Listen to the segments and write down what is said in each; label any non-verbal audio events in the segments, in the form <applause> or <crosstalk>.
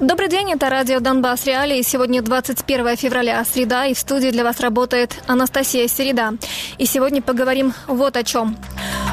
Добрый день, это радио «Донбасс Реалии». Сегодня 21 февраля, среда, и в студии для вас работает Анастасия Середа. И сегодня поговорим вот о чем.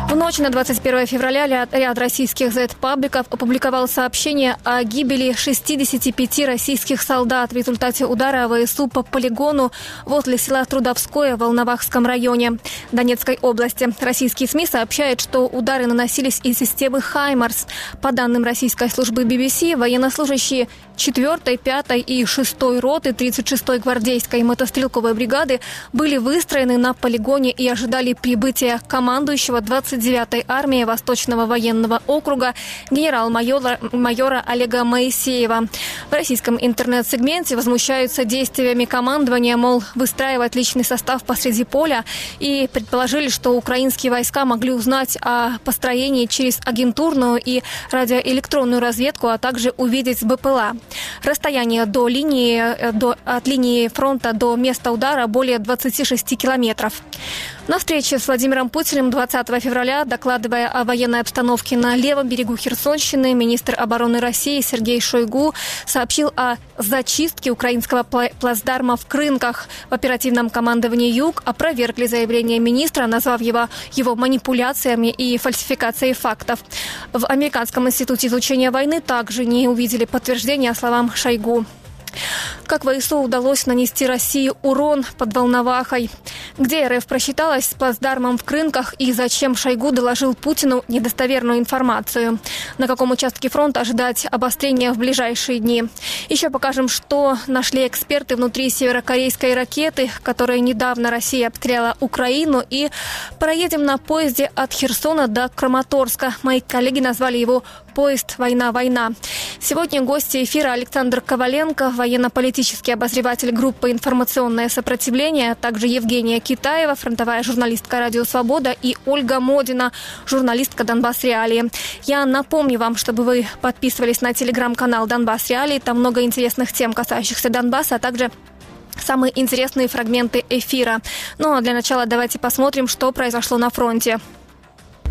В ночь на 21 февраля ряд российских Z-пабликов опубликовал сообщение о гибели 65 российских солдат в результате удара ВСУ по полигону возле села Трудовское в Волновахском районе Донецкой области. Российские СМИ сообщают, что удары наносились из системы «Хаймарс». По данным российской службы BBC, военнослужащие 4, 5 и 6 роты 36-й гвардейской мотострелковой бригады были выстроены на полигоне и ожидали прибытия командующего 29-й армии Восточного военного округа генерал-майора майора Олега Моисеева. В российском интернет-сегменте возмущаются действиями командования, мол, выстраивать личный состав посреди поля и предположили, что украинские войска могли узнать о построении через агентурную и радиоэлектронную разведку, а также увидеть БПЛА. Расстояние до линии, э, до, от линии фронта до места удара более 26 километров. На встрече с Владимиром Путиным 20 февраля, докладывая о военной обстановке на левом берегу Херсонщины, министр обороны России Сергей Шойгу сообщил о зачистке украинского плацдарма в Крынках. В оперативном командовании «Юг» опровергли заявление министра, назвав его, его манипуляциями и фальсификацией фактов. В Американском институте изучения войны также не увидели подтверждения словам Шойгу. Как ВСУ удалось нанести России урон под Волновахой? Где РФ просчиталась с плацдармом в Крынках и зачем Шойгу доложил Путину недостоверную информацию? На каком участке фронта ожидать обострения в ближайшие дни? Еще покажем, что нашли эксперты внутри северокорейской ракеты, которая недавно Россия обстреляла Украину. И проедем на поезде от Херсона до Краматорска. Мои коллеги назвали его поезд «Война, война». Сегодня гости эфира Александр Коваленко, военно-политический обозреватель группы «Информационное сопротивление», а также Евгения Китаева, фронтовая журналистка «Радио Свобода» и Ольга Модина, журналистка «Донбасс Реалии». Я напомню вам, чтобы вы подписывались на телеграм-канал «Донбасс Реалии». Там много интересных тем, касающихся Донбасса, а также самые интересные фрагменты эфира. Ну а для начала давайте посмотрим, что произошло на фронте.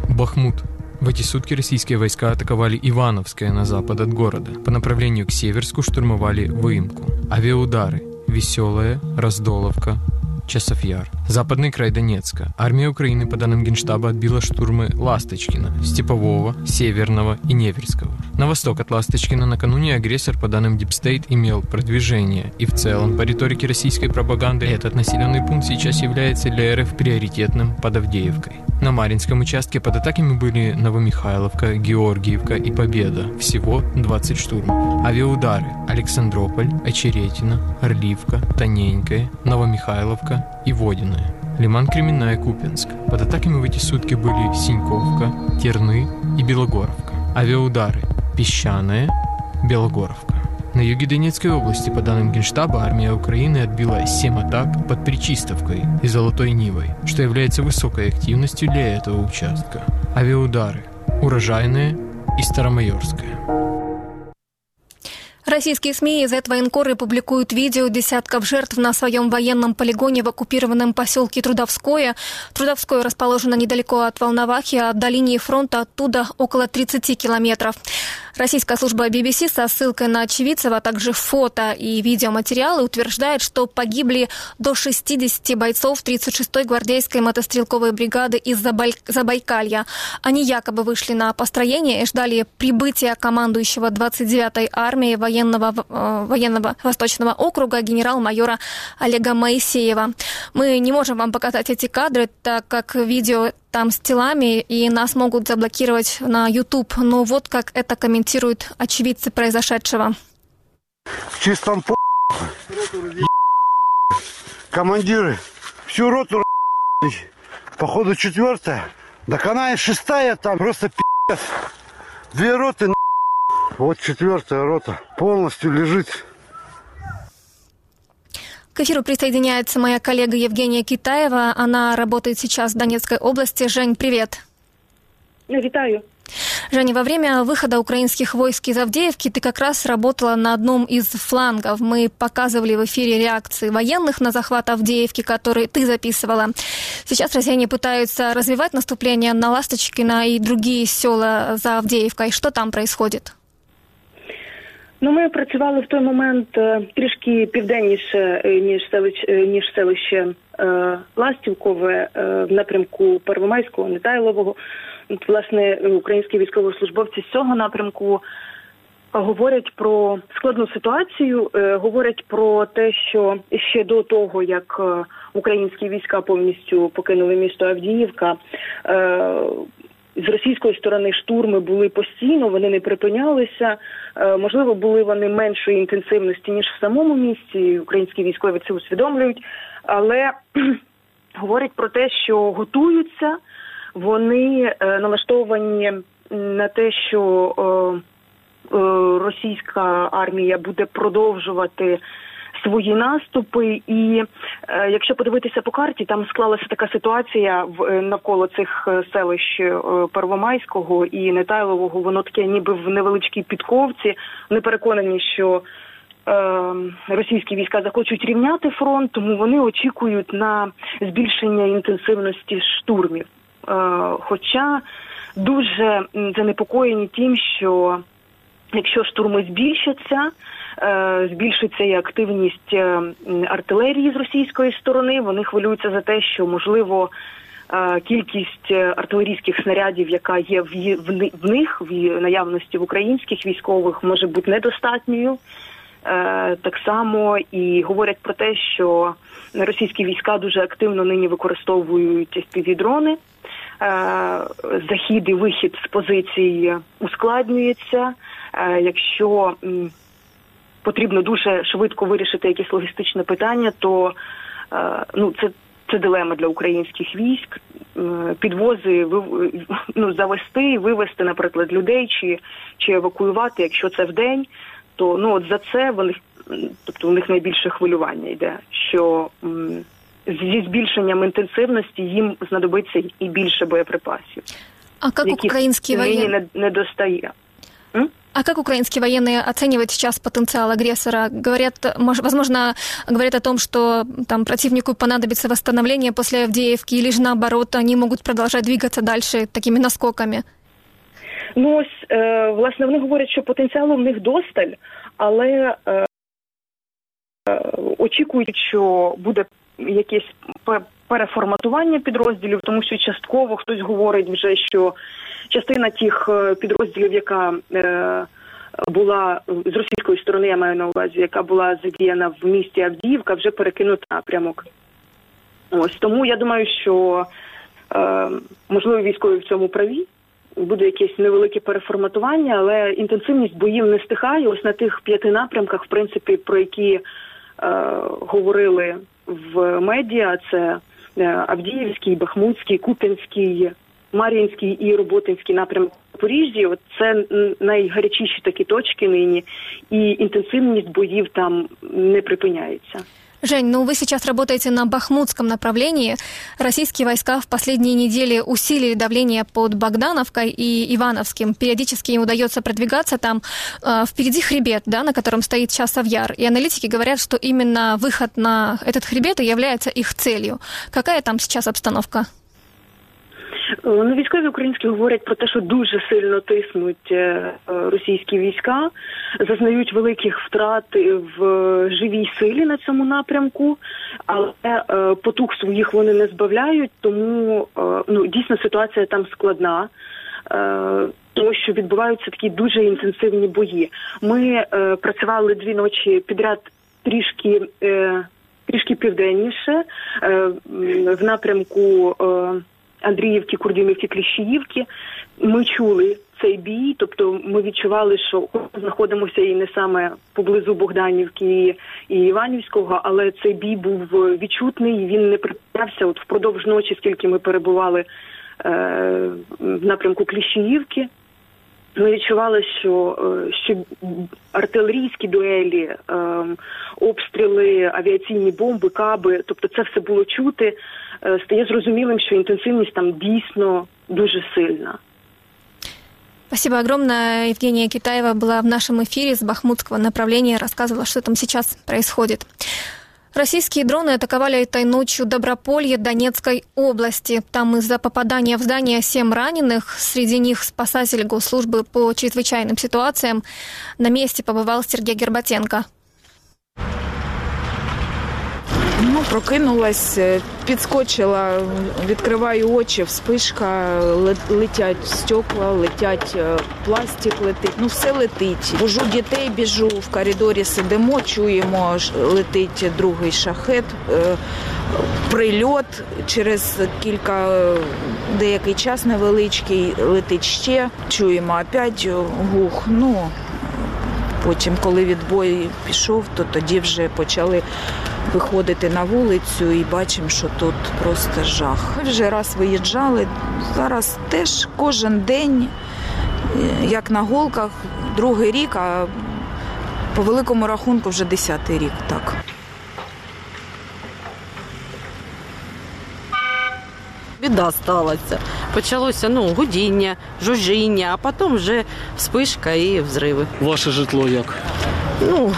Бахмут. В эти сутки российские войска атаковали Ивановское на запад от города. По направлению к Северску штурмовали Выемку. Авиаудары. Веселое, Раздоловка, Часов Яр. Западный край Донецка. Армия Украины, по данным Генштаба, отбила штурмы Ласточкина, Степового, Северного и Невельского. На восток от Ласточкина накануне агрессор, по данным DeepState, имел продвижение. И в целом, по риторике российской пропаганды, этот населенный пункт сейчас является для РФ приоритетным под Авдеевкой. На Маринском участке под атаками были Новомихайловка, Георгиевка и Победа. Всего 20 штурмов. Авиаудары. Александрополь, Очеретина, Орливка, Тоненькая, Новомихайловка и Водиная. Лиман Кременная, Купинск. Под атаками в эти сутки были Синьковка, Терны и Белогоровка. Авиаудары. Песчаная, Белогоровка. На юге Донецкой области, по данным Генштаба, армия Украины отбила 7 атак под Причистовкой и Золотой Нивой, что является высокой активностью для этого участка. Авиаудары. Урожайная и Старомайорская. Российские СМИ из этого инкоры публикуют видео десятков жертв на своем военном полигоне в оккупированном поселке Трудовское. Трудовское расположено недалеко от Волновахи, а до линии фронта оттуда около 30 километров. Российская служба BBC со ссылкой на очевидцев, а также фото и видеоматериалы утверждает, что погибли до 60 бойцов 36-й гвардейской мотострелковой бригады из Забайкалья. Они якобы вышли на построение и ждали прибытия командующего 29-й армии военного, э, военного Восточного округа генерал-майора Олега Моисеева. Мы не можем вам показать эти кадры, так как видео там с телами, и нас могут заблокировать на YouTube. Но вот как это комментируют очевидцы произошедшего. В чистом по... Командиры, всю роту походу четвертая. Да она шестая там, просто пи***ц. Две роты вот четвертая рота полностью лежит к эфиру присоединяется моя коллега Евгения Китаева. Она работает сейчас в Донецкой области. Жень, привет. Витаю. Женя, во время выхода украинских войск из Авдеевки ты как раз работала на одном из флангов. Мы показывали в эфире реакции военных на захват Авдеевки, которые ты записывала. Сейчас россияне пытаются развивать наступление на Ласточкино и другие села за Авдеевкой. Что там происходит? Ну, ми працювали в той момент е, трішки південніше е, ніж селище ніж селище е, Ластівкове в напрямку Первомайського, Нетайлового. От, власне, українські військовослужбовці з цього напрямку говорять про складну ситуацію, говорять про те, що ще до того як українські війська повністю покинули місто Авдіївка з російської сторони штурми були постійно, вони не припинялися. Е, можливо, були вони меншої інтенсивності ніж в самому місті. Українські військові це усвідомлюють, але <clears throat> говорять про те, що готуються, вони е, налаштовані на те, що е, російська армія буде продовжувати свої наступи. І е, якщо подивитися по карті, там склалася така ситуація в е, навколо цих е, селищ е, Первомайського і Нетайлового. Воно таке, ніби в невеличкій підковці. Не переконані, що. Російські війська захочуть рівняти фронт, тому вони очікують на збільшення інтенсивності штурмів. Хоча дуже занепокоєні тим, що якщо штурми збільшаться, Е, збільшиться і активність е, артилерії з російської сторони. Вони хвилюються за те, що можливо. Е, кількість артилерійських снарядів, яка є в них в наявності в українських військових, може бути недостатньою. Так само і говорять про те, що російські війська дуже активно нині використовують співдрони. Захід і вихід з позиції ускладнюється. Якщо потрібно дуже швидко вирішити якісь логістичне питання, то е, ну це це дилема для українських військ. Е, підвози ну, завести і вивести, наприклад, людей чи чи евакуювати, якщо це в день, то ну от за це вони тобто у них найбільше хвилювання йде. Що зі збільшенням інтенсивності їм знадобиться і більше боєприпасів, а як українські воєнні не, не достає. А как украинские военные оценивают сейчас потенциал агрессора? Говорят, возможно, говорят о том, что там противнику понадобится восстановление после Авдеевки, или же наоборот, они могут продолжать двигаться дальше такими наскоками? Ну ось е, власне вони говорять, що потенціалу в них досталь, але е, очікують, що буде якесь переформатування підрозділів, тому що частково хтось говорить вже, що частина тих е, підрозділів, яка е, була з російської сторони, я маю на увазі, яка була задіяна в місті Авдіївка, вже перекинута напрямок. Ось тому я думаю, що е, можливо військові в цьому праві. Буде якесь невелике переформатування, але інтенсивність боїв не стихає. Ось на тих п'яти напрямках, в принципі, про які е, говорили в медіа: це Авдіївський, Бахмутський, Куп'янський, Мар'їнський і Роботинський напрямок Запоріжжі. От це найгарячіші такі точки нині, і інтенсивність боїв там не припиняється. Жень, ну вы сейчас работаете на Бахмутском направлении. Российские войска в последние недели усилили давление под Богдановкой и Ивановским. Периодически им удается продвигаться там. Э, впереди хребет, да, на котором стоит часов яр. И аналитики говорят, что именно выход на этот хребет является их целью. Какая там сейчас обстановка? Е, ну, військові українські говорять про те, що дуже сильно тиснуть е, російські війська, зазнають великих втрат в живій силі на цьому напрямку, але е, потух своїх вони не збавляють, тому ну дійсно ситуація там складна. Тому що відбуваються такі дуже інтенсивні бої. Ми е, працювали дві ночі підряд трішки е, трішки південніше е, в напрямку. Е, Андріївки, Курдюмівки, Кліщіївки. Ми чули цей бій, тобто ми відчували, що знаходимося і не саме поблизу Богданівки і Іванівського, але цей бій був відчутний. Він не припинявся. От впродовж ночі, скільки ми перебували е, в напрямку Кліщіївки. Ми відчували, що е, що артилерійські дуелі, е, обстріли, авіаційні бомби, каби, тобто це все було чути. Е, стає зрозумілим, що інтенсивність там дійсно дуже сильна. Спасибо огромное. Евгения Китаева была в нашем эфире с бахмутского направления, рассказывала, что там сейчас происходит. Российские дроны атаковали этой ночью Доброполье Донецкой области. Там из-за попадания в здание семь раненых. Среди них спасатель госслужбы по чрезвычайным ситуациям. На месте побывал Сергей Гербатенко. Ну, прокинулась, е, підскочила, відкриваю очі, вспишка, летять стекла, летять е, пластик, летить. Ну, все летить. Бужу дітей, біжу в коридорі, сидимо, чуємо, летить другий шахет, е, прильот через кілька деякий час невеличкий, летить ще. Чуємо опять гух. Ну потім, коли відбой пішов, то тоді вже почали виходити на вулицю і бачимо, що тут просто жах. Ми вже раз виїжджали. Зараз теж кожен день, е, як на голках, другий рік, а по великому рахунку вже десятий рік. так. Біда сталася. Почалося ну, гудіння, жужжіння, а потім вже вспишка і взриви. Ваше житло як? Ну,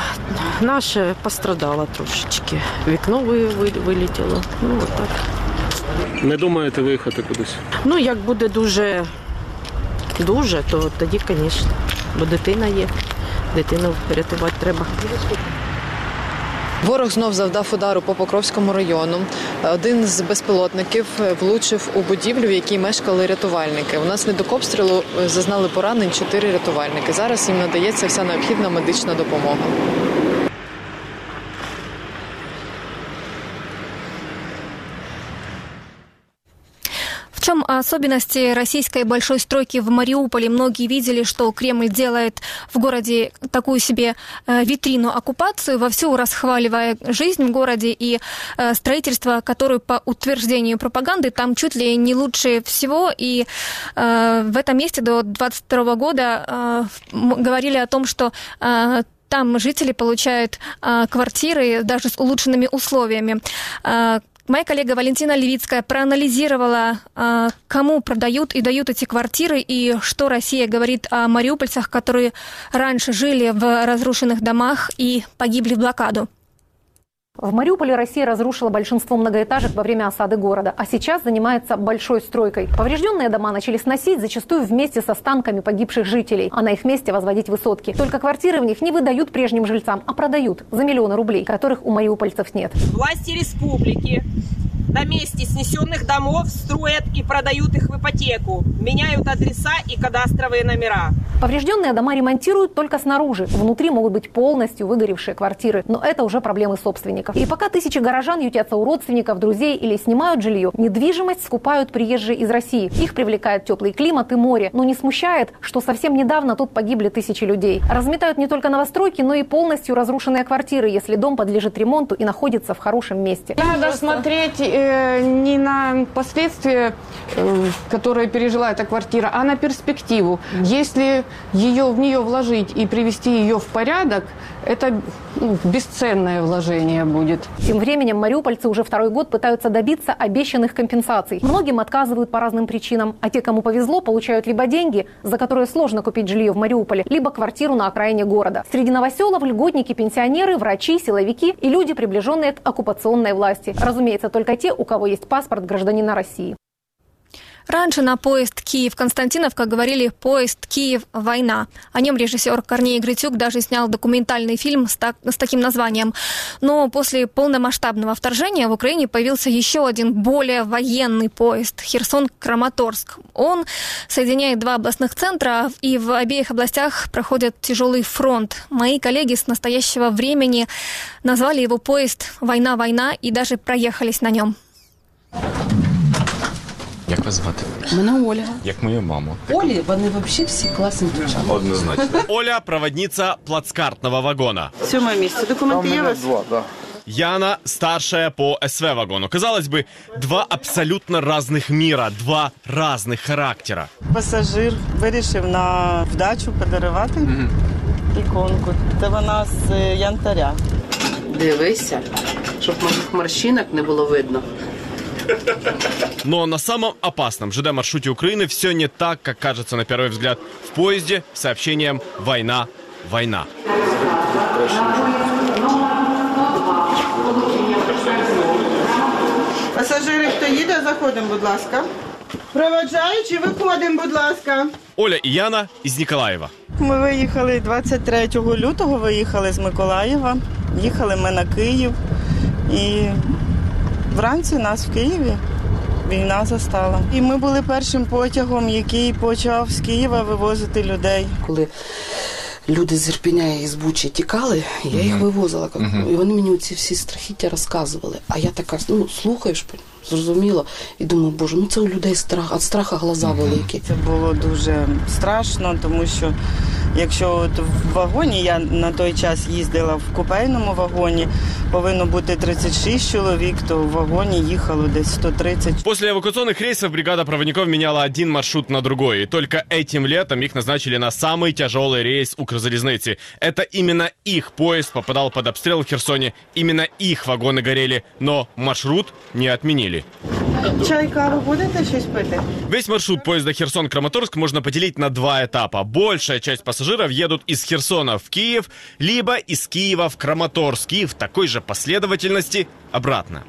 наше пострадало трошечки. Вікно вилетіло. Ну, отак. Не думаєте виїхати кудись? Ну, як буде дуже, дуже, то тоді, звісно. Бо дитина є. Дитину рятувати треба. Ворог знов завдав удару по Покровському району. Один з безпілотників влучив у будівлю, в якій мешкали рятувальники. Внаслідок обстрілу зазнали поранень чотири рятувальники. Зараз їм надається вся необхідна медична допомога. Особенности российской большой стройки в Мариуполе? Многие видели, что Кремль делает в городе такую себе э, витрину оккупацию, вовсю расхваливая жизнь в городе и э, строительство, которое по утверждению пропаганды там чуть ли не лучше всего. И э, в этом месте до 22 года говорили о том, что там жители получают э, квартиры даже с улучшенными условиями. Э, Моя коллега Валентина Левицкая проанализировала, а, кому продают и дают эти квартиры, и что Россия говорит о мариупольцах, которые раньше жили в разрушенных домах и погибли в блокаду. В Мариуполе Россия разрушила большинство многоэтажек во время осады города, а сейчас занимается большой стройкой. Поврежденные дома начали сносить, зачастую вместе с останками погибших жителей, а на их месте возводить высотки. Только квартиры в них не выдают прежним жильцам, а продают за миллионы рублей, которых у мариупольцев нет. Власти республики на месте снесенных домов строят и продают их в ипотеку, меняют адреса и кадастровые номера. Поврежденные дома ремонтируют только снаружи. Внутри могут быть полностью выгоревшие квартиры, но это уже проблемы собственников. И пока тысячи горожан ютятся у родственников, друзей или снимают жилье, недвижимость скупают приезжие из России. Их привлекает теплый климат и море, но не смущает, что совсем недавно тут погибли тысячи людей. Разметают не только новостройки, но и полностью разрушенные квартиры, если дом подлежит ремонту и находится в хорошем месте. Надо смотреть э, не на последствия, э, которые пережила эта квартира, а на перспективу. Если ее, в нее вложить и привести ее в порядок, это ну, бесценное вложение будет. Тем временем мариупольцы уже второй год пытаются добиться обещанных компенсаций. Многим отказывают по разным причинам, а те, кому повезло, получают либо деньги, за которые сложно купить жилье в Мариуполе, либо квартиру на окраине города. Среди новоселов льготники, пенсионеры, врачи, силовики и люди, приближенные к оккупационной власти. Разумеется, только те, у кого есть паспорт гражданина России. Раньше на поезд Киев-Константиновка говорили «Поезд Киев-война». О нем режиссер Корней Гритюк даже снял документальный фильм с, так, с таким названием. Но после полномасштабного вторжения в Украине появился еще один более военный поезд – Херсон-Краматорск. Он соединяет два областных центра, и в обеих областях проходит тяжелый фронт. Мои коллеги с настоящего времени назвали его поезд «Война-война» и даже проехались на нем. Як вас звати? Мене Оля. Як мою маму. Олі, вони взагалі всі класні дівчата. Однозначно. <laughs> Оля проводница плацкартного вагона. Сьоме місце. Документи є у вас? Два, да. Яна старшая по СВ вагону. Казалось бы, два абсолютно разных мира, два разных характера. Пасажир вирішив на вдачу подарувати іконку. Це вона з е, янтаря. Дивися, щоб моїх морщинок не було видно. Но на самом опасном ЖД-маршруте Украины все не так, как кажется на первый взгляд в поезде с сообщением «Война, война». Пасажири, хто їде, заходимо, будь ласка. Проводжаючи, виходимо, будь ласка. Оля и Яна из Николаева. Ми виїхали 23 лютого, виїхали з Миколаєва. Їхали ми на Київ. І вранці нас в Києві війна застала. І ми були першим потягом, який почав з Києва вивозити людей. Коли люди з Ірпіня і з Бучі тікали, я їх вивозила. І вони мені ці всі страхіття розказували. А я така, ну, слухаєш, зрозуміло, і думаю, боже, ну це у людей страх, від страха глаза великі. Це було дуже страшно, тому що якщо от в вагоні, я на той час їздила в купейному вагоні, повинно бути 36 чоловік, то в вагоні їхало десь 130. После эвакуационных рейсов бригада проводников меняла один маршрут на другой. И только этим летом их назначили на самый тяжелый рейс Укрзалезницы. Это именно их поезд попадал под обстрел в Херсоне. Именно их вагоны горели. Но маршрут не отменили. Чай, каву будете щось пити? Весь маршрут поезда Херсон-Краматорск можно поделить на два этапа. Большая часть пассажиров едут из Херсона в Киев, либо из Киева в Краматорск и в такой же последовательности обратно.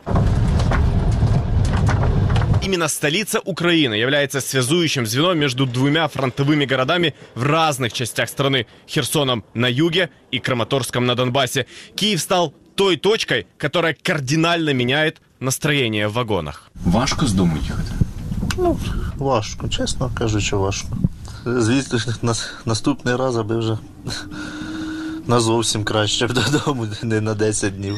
Именно столица Украины является связующим звеном между двумя фронтовыми городами в разных частях страны – Херсоном на юге и Краматорском на Донбассе. Киев стал той точкой, которая кардинально меняет настроение в вагонах. Важко з дому їхати. Ну, важко, чесно кажучи, важко. Звісно, нас- наступний раз, аби вже <laughs> на зовсім краще <laughs> б додому, не на 10 днів.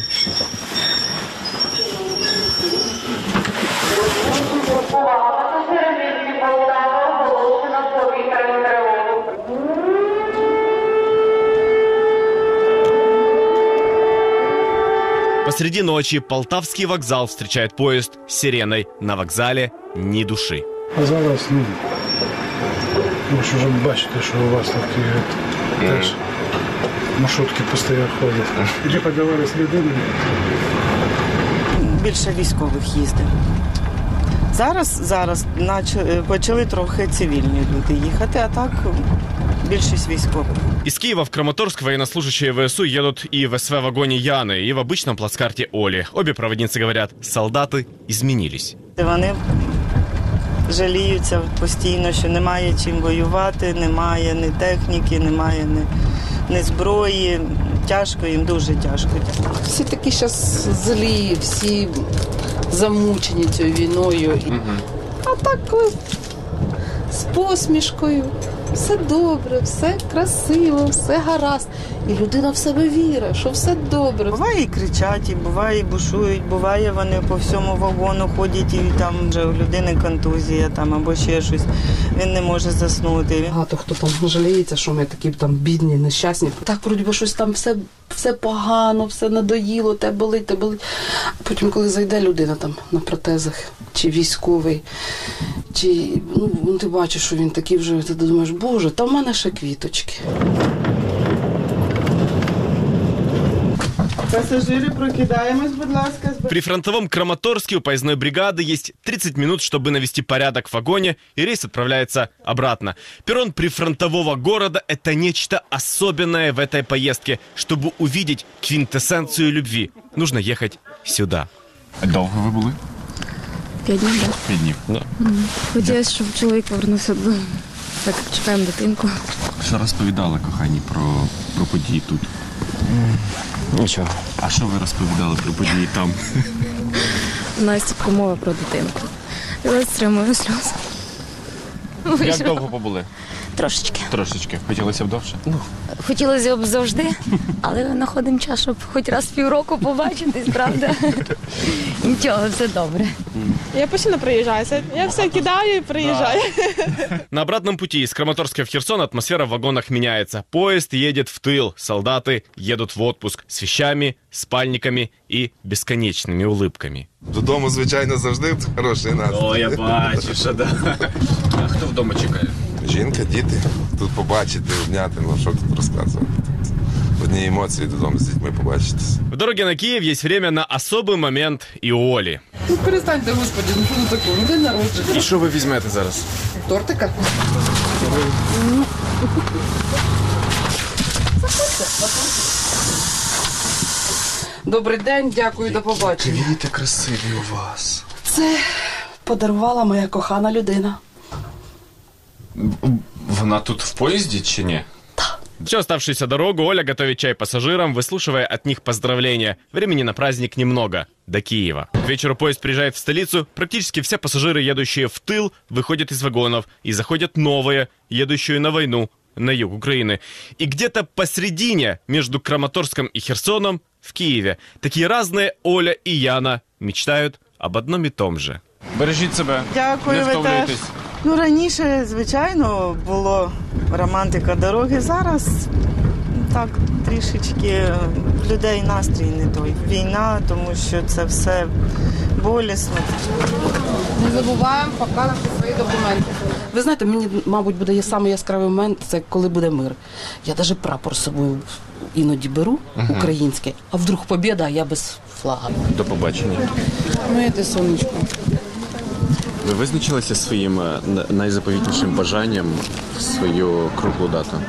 Посреди ночи Полтавский вокзал встречает поезд с сиреной. На вокзале ни души. А зараз, ну, ви ж вже бачите, що у вас такі от, теж маршрутки постійно ходять. Де подавались людини? Більше військових їздить. Зараз, зараз наче- почали трохи цивільні люди їхати, а так більшість військових. Из Киева в Краматорск военнослужащие ВСУ едут и в СВ-вагоне Яны, и в обычном плацкарте Оли. Обе проводницы говорят, солдаты изменились. Вони жаліються постійно, що немає чим воювати, немає ні техніки, немає ні, ні зброї. Тяжко їм, дуже тяжко. Всі такі зараз злі, всі замучені цією війною. А так коли з посмішкою, Все добре, все красиво, все гаразд. І людина в себе вірить, що все добре. Буває і кричать, і буває і бушують, буває вони по всьому вагону ходять, і там вже у людини контузія там або ще щось. Він не може заснути. Багато хто там жаліється, що ми такі там бідні, нещасні. Так, вроді би, щось там все, все погано, все надоїло, те болить, те болить. А потім, коли зайде людина там на протезах, чи військовий, чи ну, ти бачиш, що він такий вже, ти думаєш, боже, та в мене ще квіточки. Пасажири, прокидаємось, будь ласка. При фронтовом Краматорске у поездной бригады есть 30 минут, чтобы навести порядок в вагоне, и рейс отправляется обратно. Перрон прифронтового города – это нечто особенное в этой поездке. Чтобы увидеть квинтэссенцию любви, нужно ехать сюда. Довго ви були? П'ять днів, так. П'ять днів. Да. Хотілося, щоб чоловік повернувся додому. Так як чекаємо дитинку. Що розповідали кохані про, про події тут? Нічого. А що ви розповідали про події там? Настя промова про дитинку. Я стримую сльози. Як довго побули? Трошечки. Трошечки. Хотілося б довше? Ну. Хотілося б завжди, але знаходимо час, щоб хоч раз в півроку побачитись, правда? Нічого, все добре. Я постійно приїжджаю. Я все кидаю і приїжджаю. На обратном пути из Краматорска в Херсон атмосфера в вагонах меняется. Поезд едет в тыл, солдаты едут в отпуск с вещами, спальниками и бесконечными улыбками. Додому, звичайно, завжди хороший настрій. О, я бачу, що да. А хто вдома чекає? Жінка, діти. Тут побачити, обняти, ну що тут розказувати. Одні емоції додому з дітьми побачитись. В дороге на Киев есть время на особый момент и у Оли. Ну перестаньте, господи, ну що тут такого? Ну день народження. І що ви візьмете зараз? Тортика? Добрий день, дякую, до побачення. Квіти красиві у вас. Це подарувала моя кохана людина. Вона тут в поїзді чи ні? Всю оставшуюся дорогу Оля готовит чай пассажирам, выслушивая от них поздравления. Времени на праздник немного. До Киева. К вечеру поезд приезжает в столицу. Практически все пассажиры, едущие в тыл, выходят из вагонов. И заходят новые, едущие на войну, на юг Украины. И где-то посередине, между Краматорском и Херсоном, в Киеве, такие разные Оля и Яна мечтают об одном и том же. Бережіть себе. Дякую, не ви теж. втомлюйтесь. Ну раніше, звичайно, було романтика дороги. Зараз так трішечки е, в людей настрій не той. Війна, тому що це все болісно. Не забуваємо показати свої документи. Ви знаєте, мені, мабуть, буде є самий яскравий момент, це коли буде мир. Я навіть прапор з собою іноді беру, український, а вдруг побіда, а я без флага. До побачення. Моє ти сонечко. Ви визначилися своїм е, найзаповітнішим бажанням в свою круглу дату?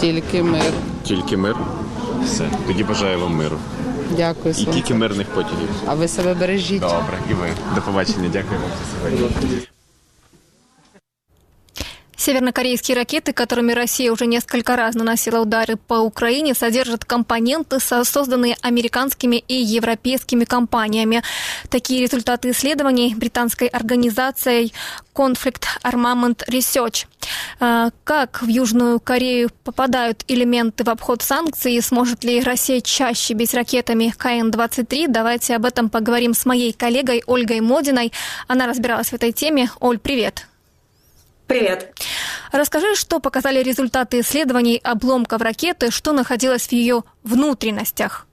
Тільки мир. Тільки мир? Все. Тоді бажаю вам миру. Дякую, І тільки мирних потягів. А ви себе бережіть. Добре, і ви. До побачення. Дякую вам за сьогодні. Севернокорейские ракеты, которыми Россия уже несколько раз наносила удары по Украине, содержат компоненты, со- созданные американскими и европейскими компаниями. Такие результаты исследований британской организацией Conflict Armament Research. А, Как в Южную Корею попадают элементы в обход санкций сможет ли Россия чаще бить ракетами КН-23? Давайте об этом поговорим с моей коллегой Ольгой Модиной. Она разбиралась в этой теме. Оль, привет. Привет. Расскажи, что показали результаты исследований обломков ракеты, что находилось в ее внутренностях.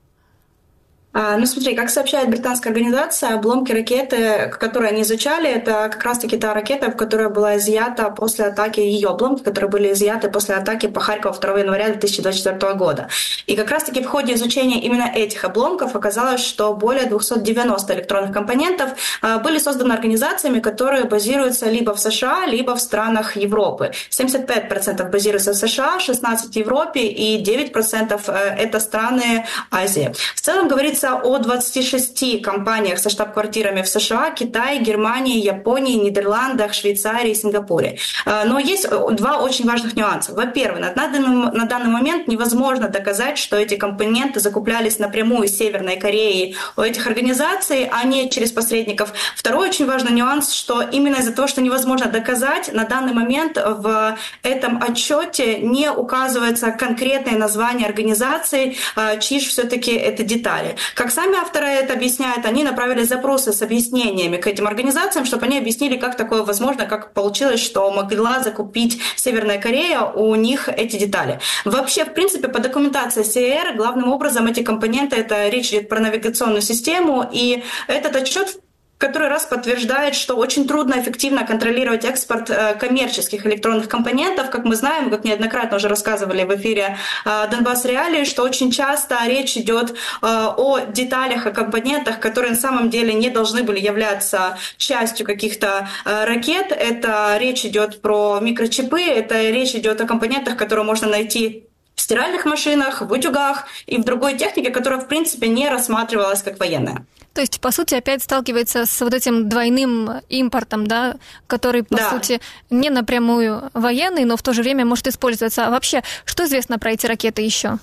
А, Ну смотри, как сообщает британская организация, обломки ракеты, которые они изучали, это как раз-таки та ракета, которая была изъята после атаки, ее обломки, которые были изъяты после атаки по Харькову 2 января 2024 года. И как раз-таки в ходе изучения именно этих обломков оказалось, что более 290 электронных компонентов а, были созданы организациями, которые базируются либо в США, либо в странах Европы. 75% базируются в США, 16% в Европе и 9% э, это страны Азии. В целом говорится о 26 компаниях со штаб-квартирами в США, Китае, Германии, Японии, Нидерландах, Швейцарии, Сингапуре. Э, Но есть э, два очень важных нюанса. Во-первых, на данный, на данный момент невозможно доказать, что эти компоненты закуплялись напрямую из Северной Кореи у этих организаций, а не через посредников. Второй очень важный нюанс, что именно из-за того, что невозможно доказать, на данный момент в этом отчете не указывается конкретное название организации, э, чьи же все-таки это детали. Как сами авторы это объясняют, они направили запросы с объяснениями к этим организациям, чтобы они объяснили, как такое возможно, как получилось, что могла закупить Северная Корея у них эти детали. Вообще, в принципе, по документации СЕР главным образом эти компоненты, это речь идет про навигационную систему, и этот отчет который раз подтверждает, что очень трудно эффективно контролировать экспорт э, коммерческих электронных компонентов. Как мы знаем, как неоднократно уже рассказывали в эфире э, Донбасс Реалии, что очень часто речь идет э, о деталях, о компонентах, которые на самом деле не должны были являться частью каких-то ракет. Это речь идет про микрочипы, это речь идет о компонентах, которые можно найти в стиральных машинах, в утюгах и в другой технике, которая, в принципе, не рассматривалась как военная. То есть, по сути, опять сталкивается с вот этим двойным импортом, да, который, по Да. сути, не напрямую военный, но в то же время может использоваться. А вообще, что известно про эти ракеты еще?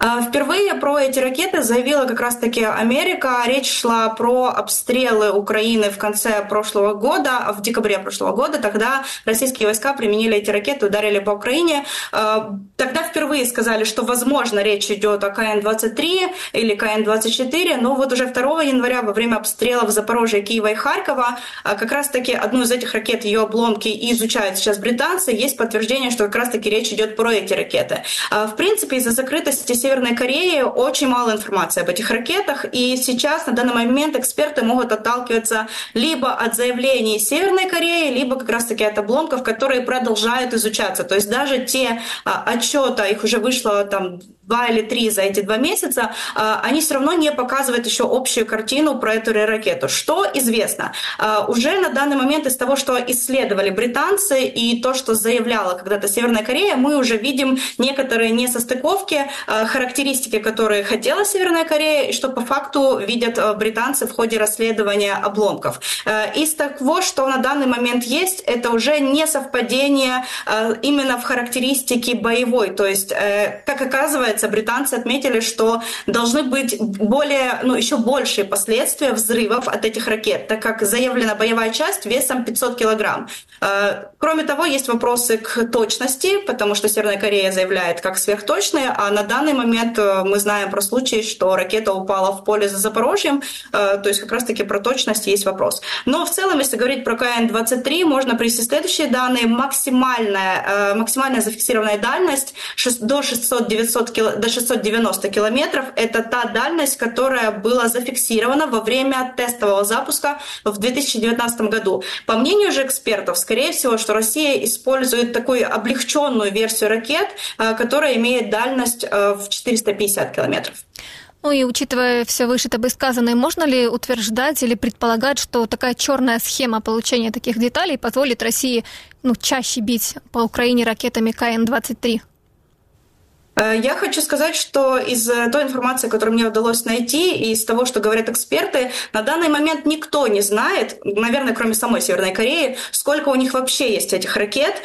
А, Впервые про эти ракеты заявила как раз-таки Америка. Речь шла про обстрелы Украины в конце прошлого года, а в декабре прошлого года. Тогда российские войска применили эти ракеты, ударили по Украине. А, Тогда впервые сказали, что, возможно, речь идет о КН-23 или КН-24, но вот уже 2 января во время обстрелов Запорожья, Киева и Харькова как раз-таки одну из этих ракет, ее обломки изучают сейчас британцы. Есть подтверждение, что как раз-таки речь идет про эти ракеты. В принципе, из-за закрытости Северной Кореи очень мало информации об этих ракетах, и сейчас на данный момент эксперты могут отталкиваться либо от заявлений Северной Кореи, либо как раз-таки от обломков, которые продолжают изучаться. То есть даже те а, отчеты, их уже вышло там два или три за эти два месяца, они все равно не показывают еще общую картину про эту ракету. Что известно? Уже на данный момент из того, что исследовали британцы и то, что заявляла когда-то Северная Корея, мы уже видим некоторые несостыковки, характеристики, которые хотела Северная Корея, и что по факту видят британцы в ходе расследования обломков. Из того, что на данный момент есть, это уже не совпадение именно в характеристике боевой. То есть, как оказывается, британцы отметили, что должны быть более, ну, еще большие последствия взрывов от этих ракет, так как заявлена боевая часть весом 500 килограмм. Э, кроме того, есть вопросы к точности, потому что Северная Корея заявляет как сверхточные, а на данный момент э, мы знаем про случай, что ракета упала в поле за Запорожьем, э, то есть как раз-таки про точность есть вопрос. Но в целом, если говорить про КН-23, можно привести следующие данные. Максимальная, максимальная зафиксированная дальность до 600-900 до 690 километров – это та дальность, которая была зафиксирована во время тестового запуска в 2019 году. По мнению же экспертов, скорее всего, что Россия использует такую облегченную версию ракет, э, которая имеет дальность э, в 450 километров. Ну и учитывая все выше тобой сказанное, можно ли утверждать или предполагать, что такая черная схема получения таких деталей позволит России ну, чаще бить по Украине ракетами КН-23? Э, я хочу сказать, что из э, той информации, которую мне удалось найти, и из того, что говорят эксперты, на данный момент никто не знает, наверное, кроме самой Северной Кореи, сколько у них вообще есть этих ракет.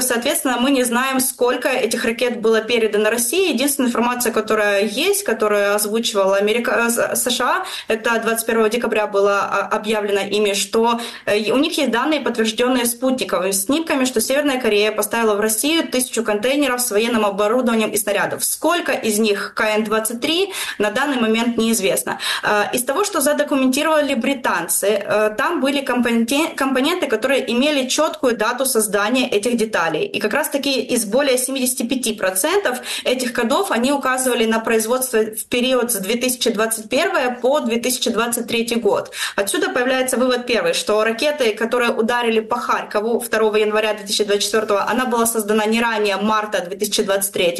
Соответственно, мы не знаем, сколько этих ракет было передано России. Единственная информация, которая есть, которую озвучивала Америка, э, США, это 21 декабря было а, объявлено ими, что у них есть данные, подтвержденные спутниковыми снимками, что Северная Корея поставила в Россию тысячу контейнеров с военным оборудованием и снарядов. Сколько из них КН-23 на данный момент неизвестно. Э, из того, что задокументировали британцы, э, там были компоненты, которые имели четкую дату создания этих деталей. И как раз-таки из более 75% этих кодов они указывали на производство в период с 2021 по 2023 год. Отсюда появляется вывод первый, что ракеты, которые ударили по Харькову 2 января 2024, она была создана не ранее марта 2023,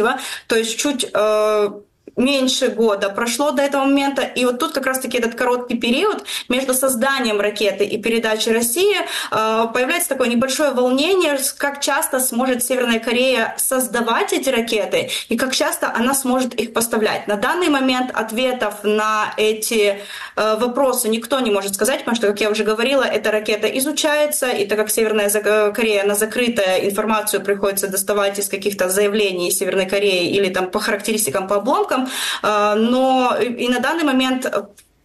то есть чуть э, меньше года прошло до этого момента, и вот тут как раз-таки этот короткий период между созданием ракеты и передачей России э, появляется такое небольшое волнение, как часто сможет Северная Корея создавать эти ракеты и как часто она сможет их поставлять. На данный момент ответов на эти э, вопросы никто не может сказать, потому что, как я уже говорила, эта ракета изучается, и так как Северная Корея, она закрытая, информацию приходится доставать из каких-то заявлений Северной Кореи или там по характеристикам, по обломкам, а, но и на данный момент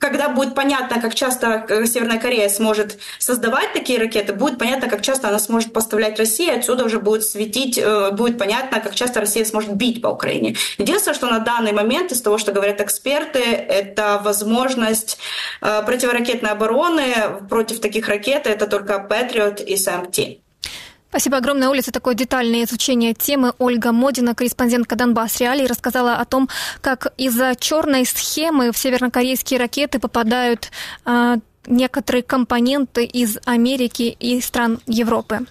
когда будет понятно, как часто э, Северная Корея сможет создавать такие ракеты, будет понятно, как часто она сможет поставлять России, отсюда уже будет светить, э, будет понятно, как часто Россия сможет бить по Украине. Единственное, что на данный момент, из того, что говорят эксперты, это возможность э, противоракетной обороны против таких ракет, это только Patriot и SAMT. Спасибо огромное, Оля, за такое детальное изучение темы. Ольга Модина, корреспондентка Донбасс Реалий, рассказала о том, как из-за черной схемы в севернокорейские ракеты попадают э, некоторые компоненты из Америки и стран Европы.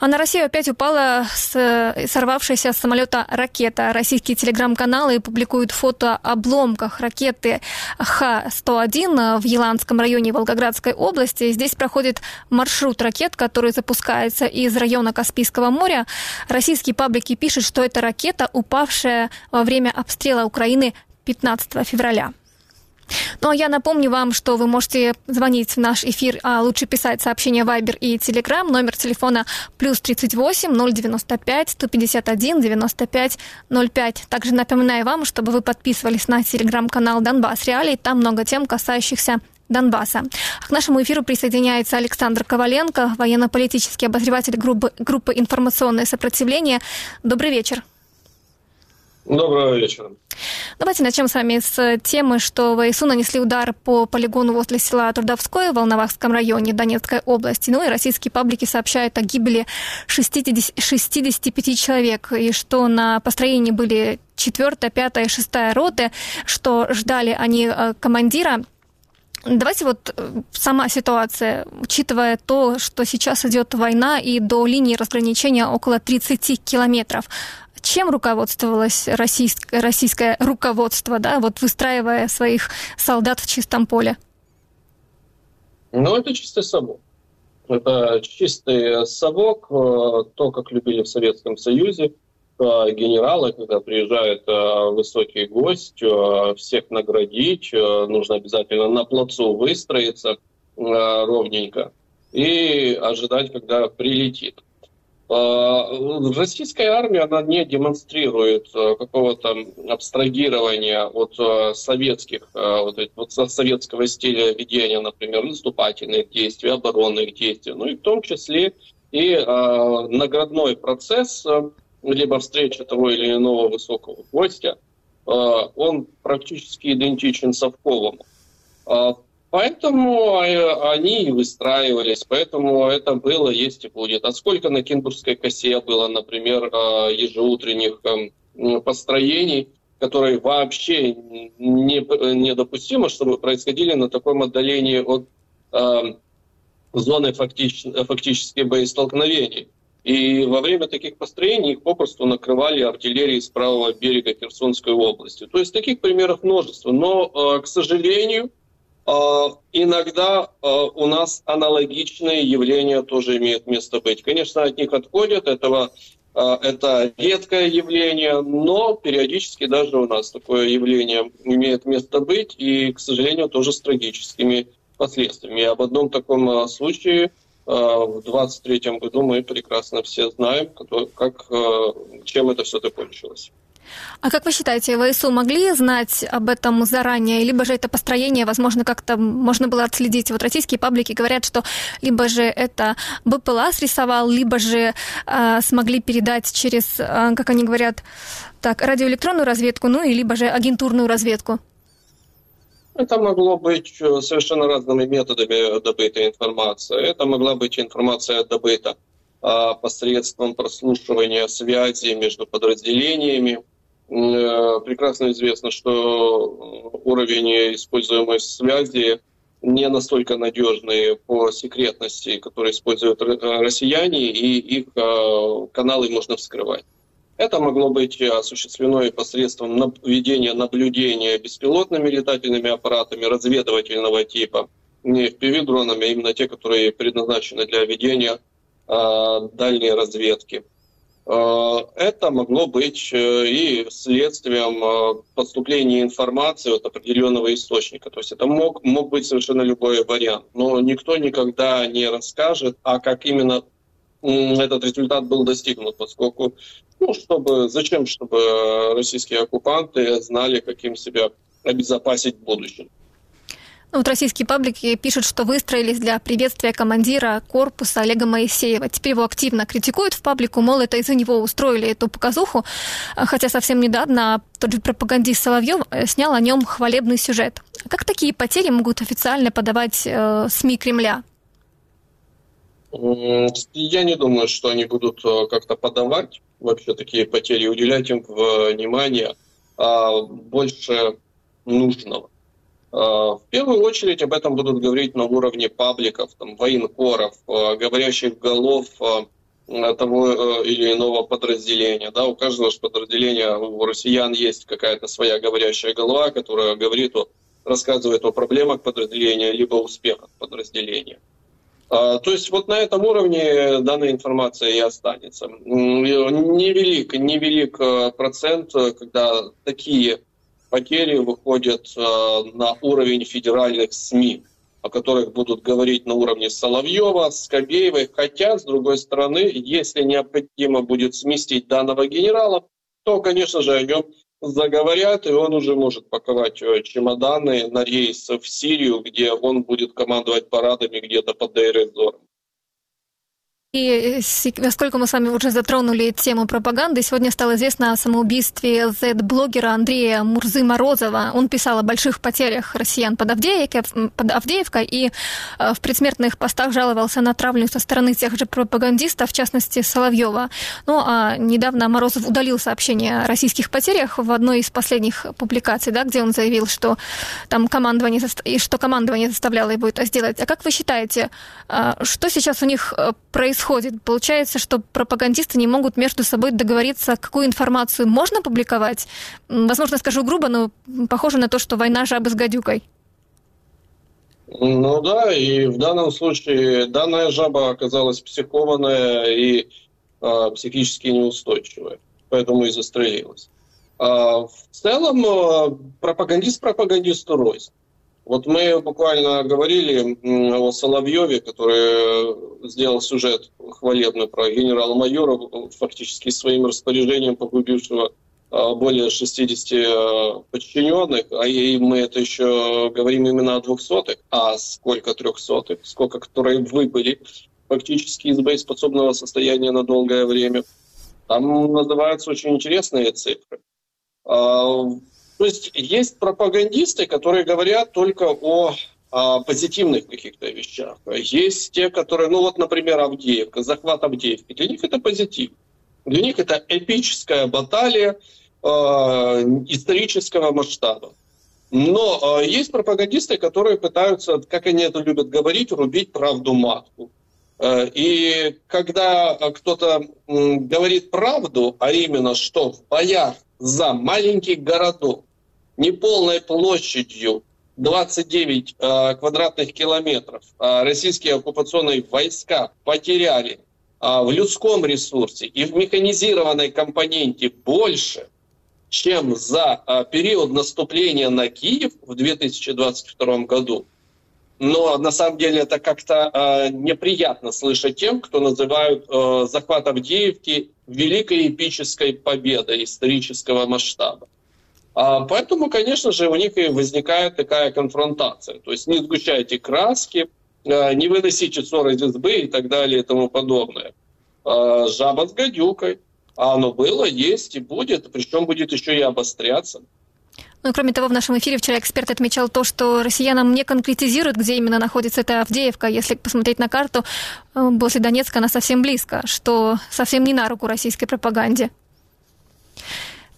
А на Россию опять упала сорвавшаяся с самолета ракета. Российские телеграм-каналы публикуют фото обломках ракеты Х-101 в Еланском районе Волгоградской области. Здесь проходит маршрут ракет, который запускается из района Каспийского моря. Российские паблики пишут, что это ракета, упавшая во время обстрела Украины 15 февраля. Ну а я напомню вам, что вы можете звонить в наш эфир, а лучше писать сообщения Viber и Telegram. Номер телефона плюс 38 095 151 95 05. Также напоминаю вам, чтобы вы подписывались на телеграм-канал Донбасс Реалий. Там много тем, касающихся Донбасса. К нашему эфиру присоединяется Александр Коваленко, военно-политический обозреватель группы, группы «Информационное сопротивление». Добрый вечер. Доброго вечера. Давайте начнем с вами с темы, что ВСУ нанесли удар по полигону возле села Трудовское в Волновахском районе Донецкой области. Ну и российские паблики сообщают о гибели 60, 65 человек, и что на построении были 4, 5, 6 роты, что ждали они э, командира Давайте вот э, сама ситуация, учитывая то, что сейчас идет война и до линии разграничения около 30 километров. Чем руководствовалось российское, российское руководство, да, вот выстраивая своих солдат в чистом поле? Ну, это чистый совок. Это чистый совок, э, то, как любили в Советском Союзе, э, генералы, когда приезжает э, высокий гость, всех наградить, нужно обязательно на плацу выстроиться ровненько и ожидать, когда прилетит. Российская армия, она не демонстрирует какого-то абстрагирования от советских, вот, вот советского стиля ведения, например, наступательных действий, оборонных действий, ну и в том числе и наградной процесс, либо встреча того или иного высокого гостя, он практически идентичен совковому. Поэтому они и выстраивались, поэтому это было, есть и будет. А сколько на Кинбургской косе было, например, а, ежеутренних эм, построений, которые вообще не, недопустимо, чтобы происходили на таком отдалении от э, зоны фактич, фактически боестолкновений. И во время таких построений их попросту накрывали артиллерией с правого берега Херсонской области. То есть таких примеров множество. Но, э, к сожалению, иногда а, у нас аналогичные явления тоже имеют место быть. Конечно, от них отходят, этого, а, это редкое явление, но периодически даже у нас такое явление имеет место быть, и, к сожалению, тоже с трагическими последствиями. И об одном таком случае в 23 году мы прекрасно все знаем, как, чем это все закончилось. А как вы считаете, ВСУ могли знать об этом заранее, либо же это построение, возможно, как-то можно было отследить? Вот российские паблики говорят, что либо же это БПЛА срисовал, либо же э, смогли передать через, э, как они говорят, так, радиоэлектронную разведку, ну и либо же агентурную разведку. Это могло быть э, совершенно разными методами добытой информации. Это могла быть информация добыта а, посредством прослушивания связи между подразделениями, прекрасно известно, что уровень используемой связи не настолько надежный по секретности, которые используют россияне, и их э, каналы можно вскрывать. Это могло быть осуществлено и посредством ведения наблюдения беспилотными летательными аппаратами разведывательного типа, не FPV-дронами, а именно те, которые предназначены для ведения э, дальней разведки. Э, это могло быть э, и следствием э, поступления информации от определенного источника. То есть это мог, мог быть совершенно любой вариант. Но никто никогда не расскажет, а как именно этот результат был достигнут, поскольку, ну, чтобы, зачем, чтобы российские оккупанты знали, каким себя обезопасить в будущем. Ну, вот российские паблики пишут, что выстроились для приветствия командира корпуса Олега Моисеева. Теперь его активно критикуют в паблику, мол, это из-за него устроили эту показуху, хотя совсем недавно тот же пропагандист Соловьев э, снял о нем хвалебный сюжет. Как такие потери могут официально подавать э, СМИ Кремля? Я не думаю, что они будут э, как-то подавать вообще такие потери, уделять им внимание а больше нужного. А, в первую очередь об этом будут говорить на уровне пабликов, там, военкоров, а, говорящих голов а, того э, или иного подразделения. Да, у каждого же подразделения, у россиян есть какая-то своя говорящая голова, которая говорит, о, рассказывает о проблемах подразделения, либо успехах подразделения. То есть вот на этом уровне данная информация и останется. Невелик, невелик э, процент, э, когда такие потери выходят э, на уровень федеральных СМИ, о которых будут говорить на уровне Соловьева, Скобеевой. Хотя, с другой стороны, если необходимо будет сместить данного генерала, то, конечно же, о нем заговорят, и он уже может паковать э, чемоданы на рейс в Сирию, где он будет командовать парадами где-то под Дейрезором. И поскольку мы с вами уже затронули тему пропаганды, сегодня стало известно о самоубийстве Z-блогера Андрея Мурзы-Морозова. Он писал о больших потерях россиян под Авдеевкой, под Авдеевкой и э, в предсмертных постах жаловался на травлю со стороны тех же пропагандистов, в частности Соловьева. Ну а недавно Морозов удалил сообщение о российских потерях в одной из последних публикаций, да, где он заявил, что там командование, и что командование заставляло его это сделать. А как вы считаете, э, что сейчас у них э, происходит? Происходит? Получается, что пропагандисты не могут между собой договориться, какую информацию можно публиковать? Возможно, скажу грубо, но похоже на то, что война жабы с гадюкой. Ну да, и в данном случае данная жаба оказалась психованная и э, психически неустойчивая, поэтому и застрелилась. А в целом э, пропагандист пропагандисту рознь. Вот мы буквально говорили о Соловьеве, который сделал сюжет хвалебный про генерала-майора, фактически своим распоряжением погубившего а, более 60 а, подчиненных, а и мы это еще говорим именно о двухсотых, а сколько трехсотых, сколько которые выбыли фактически из боеспособного состояния на долгое время. Там называются очень интересные цифры. То есть есть пропагандисты, которые говорят только о, о позитивных каких-то вещах. Есть те, которые, ну вот, например, Авдеевка, захват Авдеевки. Для них это позитив. Для них это эпическая баталия э, исторического масштаба. Но э, есть пропагандисты, которые пытаются, как они это любят говорить, рубить правду матку. Э, и когда кто-то э, говорит правду, а именно, что в боях за маленький городок неполной площадью 29 э, квадратных километров э, российские оккупационные войска потеряли э, в людском ресурсе и в механизированной компоненте больше, чем за э, период наступления на Киев в 2022 году. Но на самом деле это как-то э, неприятно слышать тем, кто называют э, захват Авдеевки великой эпической победой исторического масштаба. А, поэтому, конечно же, у них и возникает такая конфронтация. То есть не сгущайте краски, а, не выносите ссор из избы и так далее и тому подобное. А, жаба с гадюкой. А оно было, есть и будет, причем будет еще и обостряться. Ну, кроме того, в нашем эфире вчера эксперт отмечал то, что россиянам не конкретизируют, где именно находится эта Авдеевка. Если посмотреть на карту, э, после Донецка она совсем близко, что совсем не на руку российской пропаганде.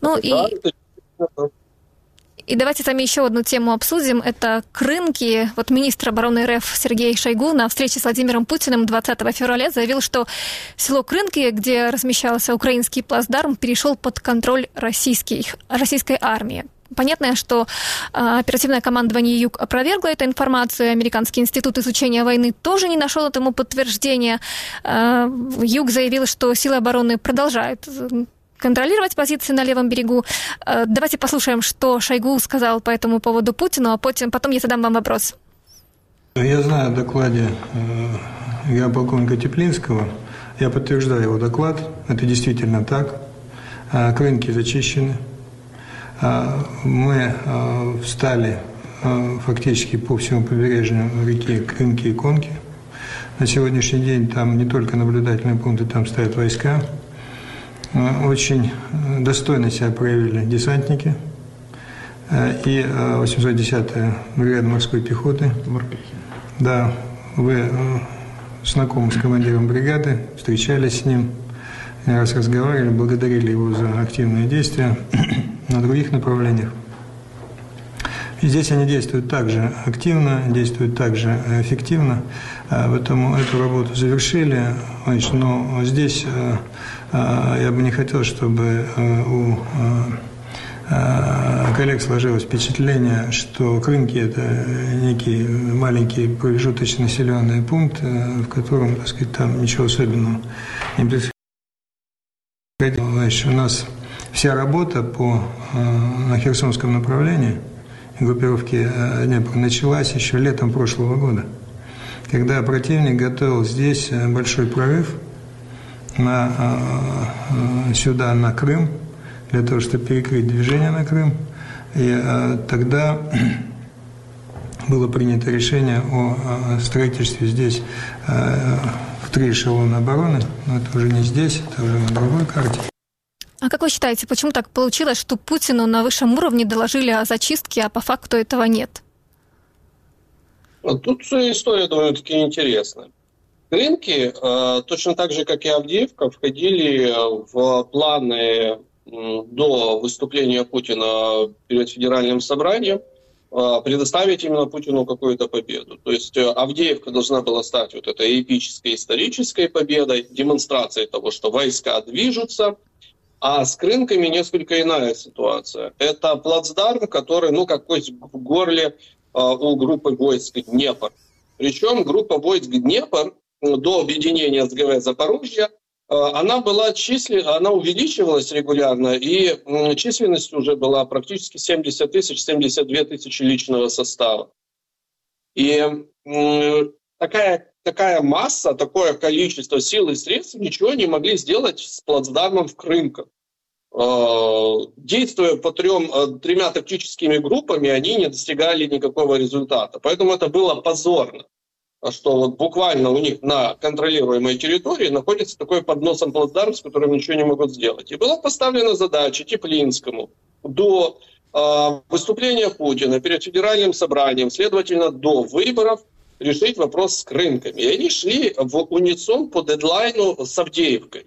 Ну и... И давайте с вами еще одну тему обсудим. Это крынки. Вот министр обороны РФ Сергей Шойгу на встрече с Владимиром Путиным 20 февраля заявил, что село Крынки, где размещался украинский плацдарм, перешел под контроль российских, российской армии. Понятно, что э, оперативное командование Юг опровергло эту информацию. Американский институт изучения войны тоже не нашел этому подтверждения. Э, Юг заявил, что силы обороны продолжают контролировать позиции на левом берегу. Э, давайте послушаем, что Шойгу сказал по этому поводу Путину, а потом, я задам вам вопрос. Я знаю о докладе э, геополковника Теплинского. Я подтверждаю его доклад. Это действительно так. Э, Крынки зачищены. Мы встали фактически по всему побережью реки Крынки и Конки. На сегодняшний день там не только наблюдательные пункты, там стоят войска. Э, очень э, достойно себя проявили десантники э, и 810-я бригада морской пехоты. Морпехи. Да, вы знакомы с командиром бригады, встречались с ним, не раз разговаривали, благодарили его за активные действия <clears throat> на других направлениях. И здесь они действуют также активно, действуют также эффективно, поэтому эту работу завершили, но здесь я бы не хотел, чтобы э, у э, коллег сложилось впечатление, что Крынки – это некий маленький промежуточный населенный пункт, э, в котором, так сказать, там ничего особенного не происходит. Значит, у нас вся работа по на Херсонском направлении группировки Днепр началась еще летом прошлого года, когда противник готовил здесь большой прорыв – на, э, сюда, на Крым, для того, чтобы перекрыть движение на Крым. И э, тогда <clears throat> было принято решение о строительстве здесь э, в три эшелона обороны, но это уже не здесь, это уже на другой карте. А как вы считаете, почему так получилось, что Путину на высшем уровне доложили о зачистке, а по факту этого нет? Тут история довольно-таки интересная. Рынки, э, точно так же, как и Авдеевка, входили в планы до выступления Путина перед федеральным собранием. предоставить именно Путину какую-то победу. То есть Авдеевка должна была стать вот этой эпической исторической победой, демонстрацией того, что войска движутся, а с крынками несколько иная ситуация. Это плацдарм, который, ну, как кость в горле у группы войск Днепр. Причем группа войск Днепр до объединения с ГВ Запорожья она была числен... она увеличивалась регулярно, и численность уже была практически 70 тысяч, 72 тысячи личного состава. И такая, такая масса, такое количество сил и средств ничего не могли сделать с плацдармом в Крымках. Действуя по трем, тремя тактическими группами, они не достигали никакого результата. Поэтому это было позорно что вот буквально у них на контролируемой территории находится такой под носом плацдарм, с которым ничего не могут сделать. И была поставлена задача Теплинскому до э, выступления Путина перед федеральным собранием, следовательно, до выборов, решить вопрос с рынками. И они шли в унисон по дедлайну с Авдеевкой.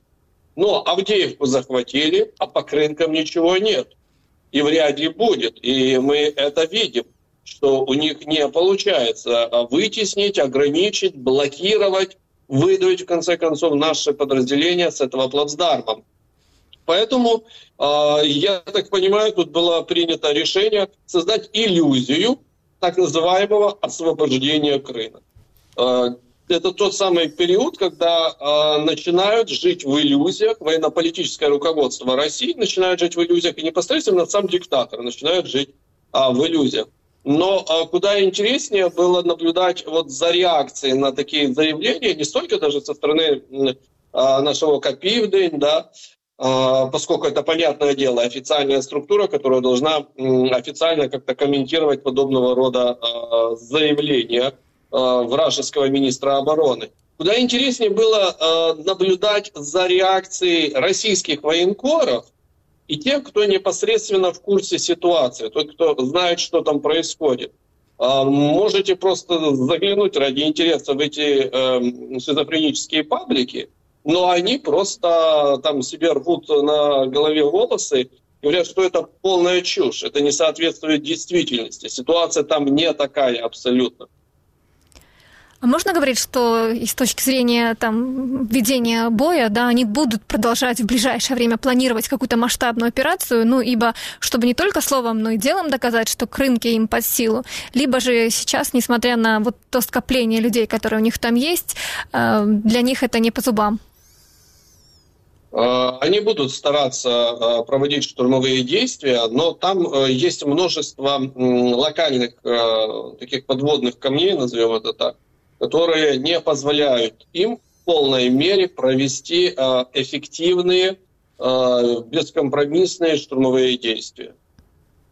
Но Авдеевку захватили, а по рынкам ничего нет. И вряд ли будет. И мы это видим что у них не получается а вытеснить, ограничить, блокировать, выдавить, в конце концов, наши подразделения с этого плацдарма. Поэтому, а, я так понимаю, тут было принято решение создать иллюзию так называемого освобождения Крыма. А, это тот самый период, когда начинают жить в иллюзиях, военно-политическое руководство России начинает жить в иллюзиях, и непосредственно сам диктатор начинает жить в иллюзиях. Но а, куда интереснее было наблюдать вот за реакцией на такие заявления, не столько даже со стороны а, нашего Копивдень, да, а, поскольку это понятное дело, официальная структура, которая должна официально как-то комментировать подобного рода заявления вражеского министра обороны. Куда интереснее было наблюдать за реакцией российских военкоров и тем, кто непосредственно в курсе ситуации, тот, кто знает, что там происходит. А, можете просто заглянуть ради интереса в эти э, шизофренические паблики, но они просто там себе рвут на голове волосы и говорят, что это полная чушь, это не соответствует действительности. Ситуация там не такая абсолютно. А можно говорить, что и с точки зрения там, ведения боя, да, они будут продолжать в ближайшее время планировать какую-то масштабную операцию, ну, ибо чтобы не только словом, но и делом доказать, что к рынке им под силу, либо же сейчас, несмотря на вот то скопление людей, которые у них там есть, э, для них это не по зубам? Э, они будут стараться э, проводить штурмовые действия, но там есть множество локальных таких подводных камней, назовем это так, которые не позволяют им в полной мере провести э, эффективные, э, бескомпромиссные штурмовые действия.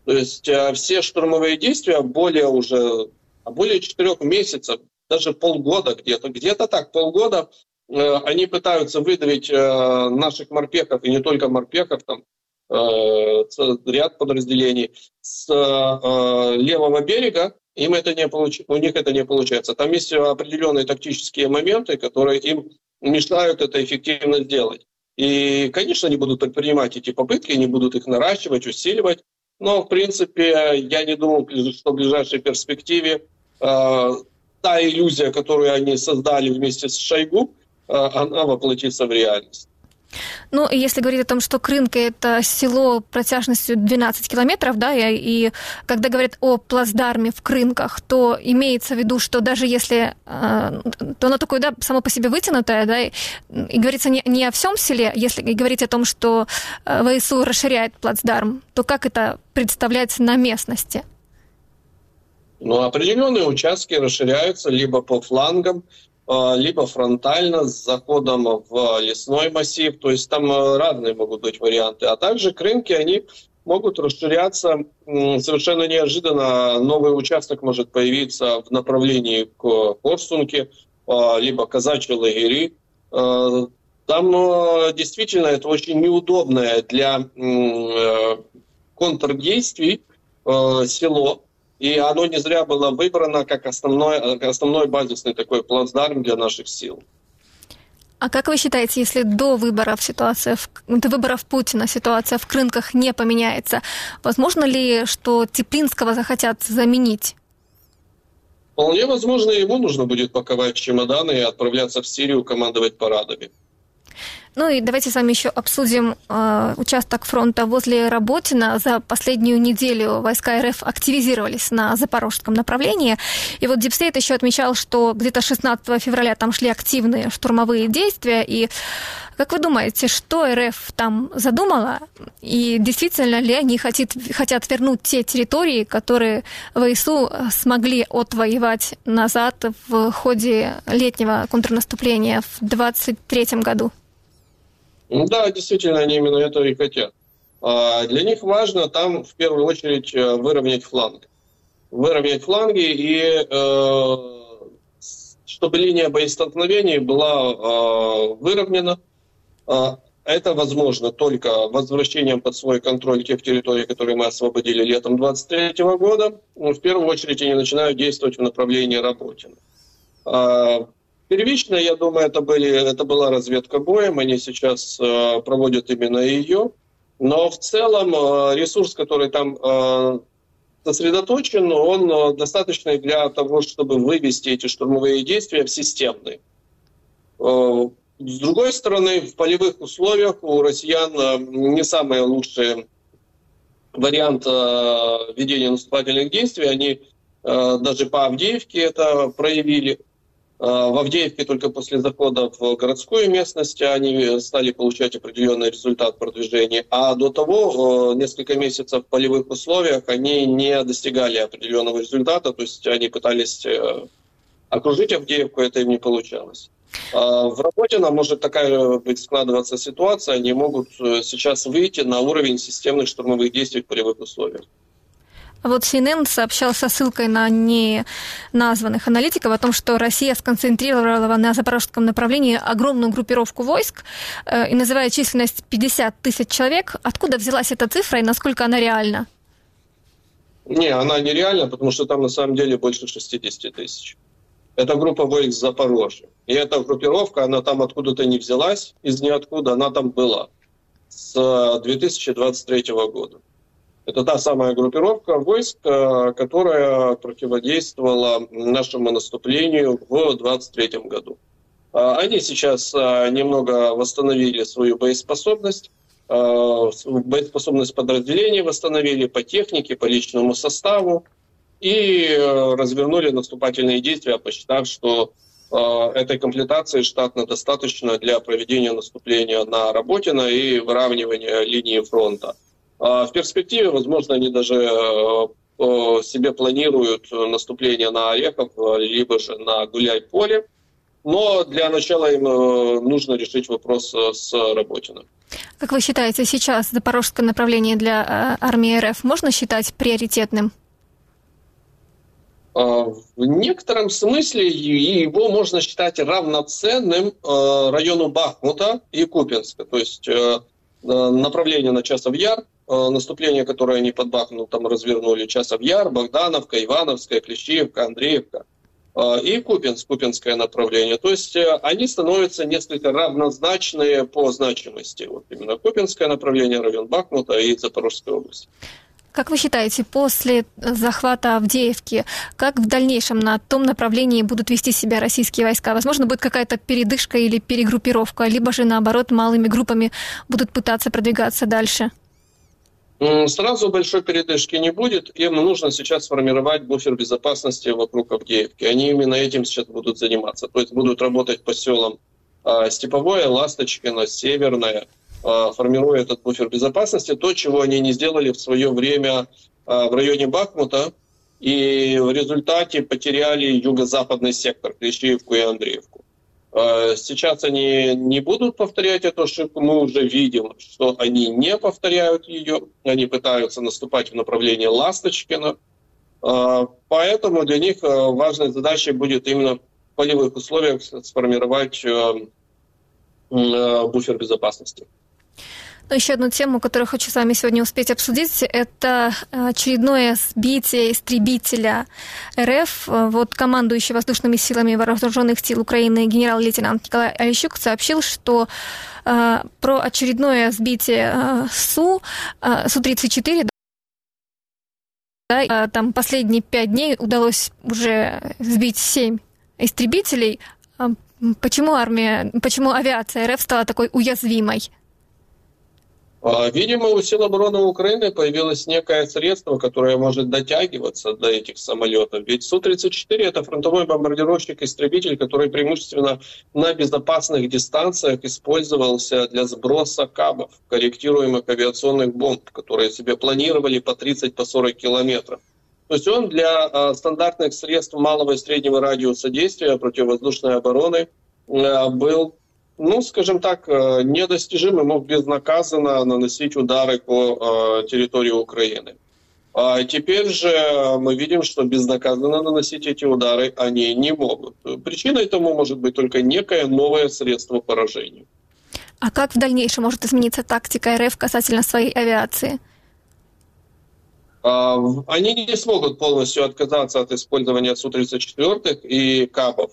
То есть э, все штурмовые действия более уже, более четырех месяцев, даже полгода где-то, где-то так, полгода они пытаются выдавить наших морпехов, и не только морпехов, там ряд подразделений с левого берега, им это не получ... у них это не получается. Там есть определенные тактические моменты, которые им мешают это эффективно сделать. И, конечно, они будут предпринимать эти попытки, они будут их наращивать, усиливать. Но, в принципе, я не думал, что в ближайшей перспективе э, та иллюзия, которую они создали вместе с Шойгу, э, она воплотится в реальность. Ну, если говорить о том, что Крынка – это село протяжностью 12 километров, да, и, и когда говорят о плацдарме в Крынках, то имеется в виду, что даже если, э, то оно такое, да, само по себе вытянутое, да, и, и говорится не, не о всем селе, если говорить о том, что э, ВСУ расширяет плацдарм, то как это представляется на местности? Ну, определенные участки расширяются либо по флангам, а, либо фронтально с заходом в лесной массив. То есть там э, разные могут быть варианты. А также крынки, они могут расширяться совершенно неожиданно. Новый участок может появиться в направлении к Корсунке, а, либо казачьи лагери. Там э, действительно это очень неудобное для э, контрдействий село, и оно не зря было выбрано как основной, основной базисный такой плацдарм для наших сил. А как вы считаете, если до выборов ситуация, в, до выборов Путина ситуация в Крынках не поменяется, возможно ли, что Теплинского захотят заменить? Вполне возможно, ему нужно будет паковать чемоданы и отправляться в Сирию командовать парадами. Ну и давайте с вами еще обсудим э, участок фронта возле Работина. За последнюю неделю войска РФ активизировались на запорожском направлении. И вот DeepState еще отмечал, что где-то 16 февраля там шли активные штурмовые действия. И как вы думаете, что РФ там задумала? И действительно ли они хотят, хотят вернуть те территории, которые ВСУ смогли отвоевать назад в ходе летнего контрнаступления в 23 году? Да, действительно, они именно это и хотят. А для них важно там в первую очередь э, выровнять фланг. Выровнять фланги и э, чтобы линия боестолкновений была э, выровнена. Э, это возможно только возвращением под свой контроль тех территорий, которые мы освободили летом 23 года. В первую очередь они начинают действовать в направлении Работина. Первично, я думаю, это, были, это была разведка боем, они сейчас э, проводят именно ее. Но в целом э, ресурс, который там э, сосредоточен, он э, достаточный для того, чтобы вывести эти штурмовые действия в системный. Э, с другой стороны, в полевых условиях у россиян э, не самый лучший вариант э, ведения наступательных действий. Они э, даже по Авдеевке это проявили. А, в Авдеевке только после захода в городскую местность они стали получать определенный результат продвижения, а до того несколько месяцев в полевых условиях они не достигали определенного результата, то есть они пытались э, окружить Авдеевку, это им не получалось. В работе нам может такая быть складываться ситуация, они могут э, сейчас выйти на уровень системных штурмовых действий в полевых условиях. А вот CNN сообщал со ссылкой на неназванных аналитиков о том, что Россия сконцентрировала на запорожском направлении огромную группировку войск э, и называет численность 50 тысяч человек. Откуда взялась эта цифра и насколько она реальна? Не, она нереальна, потому что там на самом деле больше 60 тысяч. Это группа войск Запорожья. И эта группировка, она там откуда-то не взялась, из ниоткуда, она там была с 2023 года. Это та самая группировка войск, э, которая противодействовала нашему наступлению в 23 году. Э, они сейчас э, немного восстановили свою боеспособность, боеспособность подразделений восстановили по технике, по личному составу и развернули наступательные действия, посчитав, что этой комплектации штатно достаточно для проведения наступления на Работино и выравнивания линии фронта. А в перспективе, возможно, они даже э, себе планируют наступление на Орехов, либо же на Гуляй-поле. Но для начала им э, нужно решить вопрос э, с Работиным. Как вы считаете, сейчас запорожское направление для армии РФ можно считать приоритетным? А, в некотором смысле его можно считать равноценным району Бахмута и Купинска. То есть направление на Часов Яр Э, наступление, которое они под Бахмутом развернули, Часов Яр, Богдановка, Ивановская, Клещиевка, Андреевка э, и Купинск, Купинское направление. То есть э, они становятся несколько равнозначные по значимости. Вот именно Купинское направление, район Бахмута и Запорожская область. Как вы считаете, после захвата Авдеевки, как в дальнейшем на том направлении будут вести себя российские войска? Возможно, будет какая-то передышка или перегруппировка, либо же, наоборот, малыми группами будут пытаться продвигаться дальше? Сразу большой передышки не будет. Им нужно сейчас сформировать буфер безопасности вокруг Авдеевки. Они именно этим сейчас будут заниматься. То есть будут работать по селам а, Степовое, Ласточкино, Северное, а, формируя этот буфер безопасности. То, чего они не сделали в свое время а, в районе Бахмута, и в результате потеряли юго-западный сектор, Клещеевку и Андреевку. Э, сейчас они не будут повторять эту ошибку. Мы уже видим, что они не повторяют ее. Они пытаются наступать в направлении Ласточкина. Э, поэтому для них э, важной задачей будет именно в полевых условиях сформировать буфер безопасности. Еще одну тему, которую хочу с вами сегодня успеть обсудить, это очередное сбитие истребителя РФ. Вот командующий воздушными силами вооруженных сил Украины генерал-лейтенант Николай Олещук сообщил, что э, про очередное сбитие э, Су, э, Су-34, да, там последние пять дней удалось уже сбить семь истребителей. Почему армия, почему авиация РФ стала такой уязвимой? А, видимо, у сил обороны Украины появилось некое средство, которое может дотягиваться до этих самолетов. Ведь Су-34 — это фронтовой бомбардировщик-истребитель, который преимущественно на безопасных дистанциях использовался для сброса кабов, корректируемых авиационных бомб, которые себе планировали по 30-40 по километров. То есть он для а, стандартных средств малого и среднего радиуса действия противовоздушной обороны а, был ну, скажем так, э, недостижим и мог безнаказанно наносить удары по э, территории Украины. А теперь же мы видим, что безнаказанно наносить эти удары они не могут. Причиной тому может быть только некое новое средство поражения. А как в дальнейшем может измениться тактика РФ касательно своей авиации? А, они не смогут полностью отказаться от использования Су-34 и КАБов.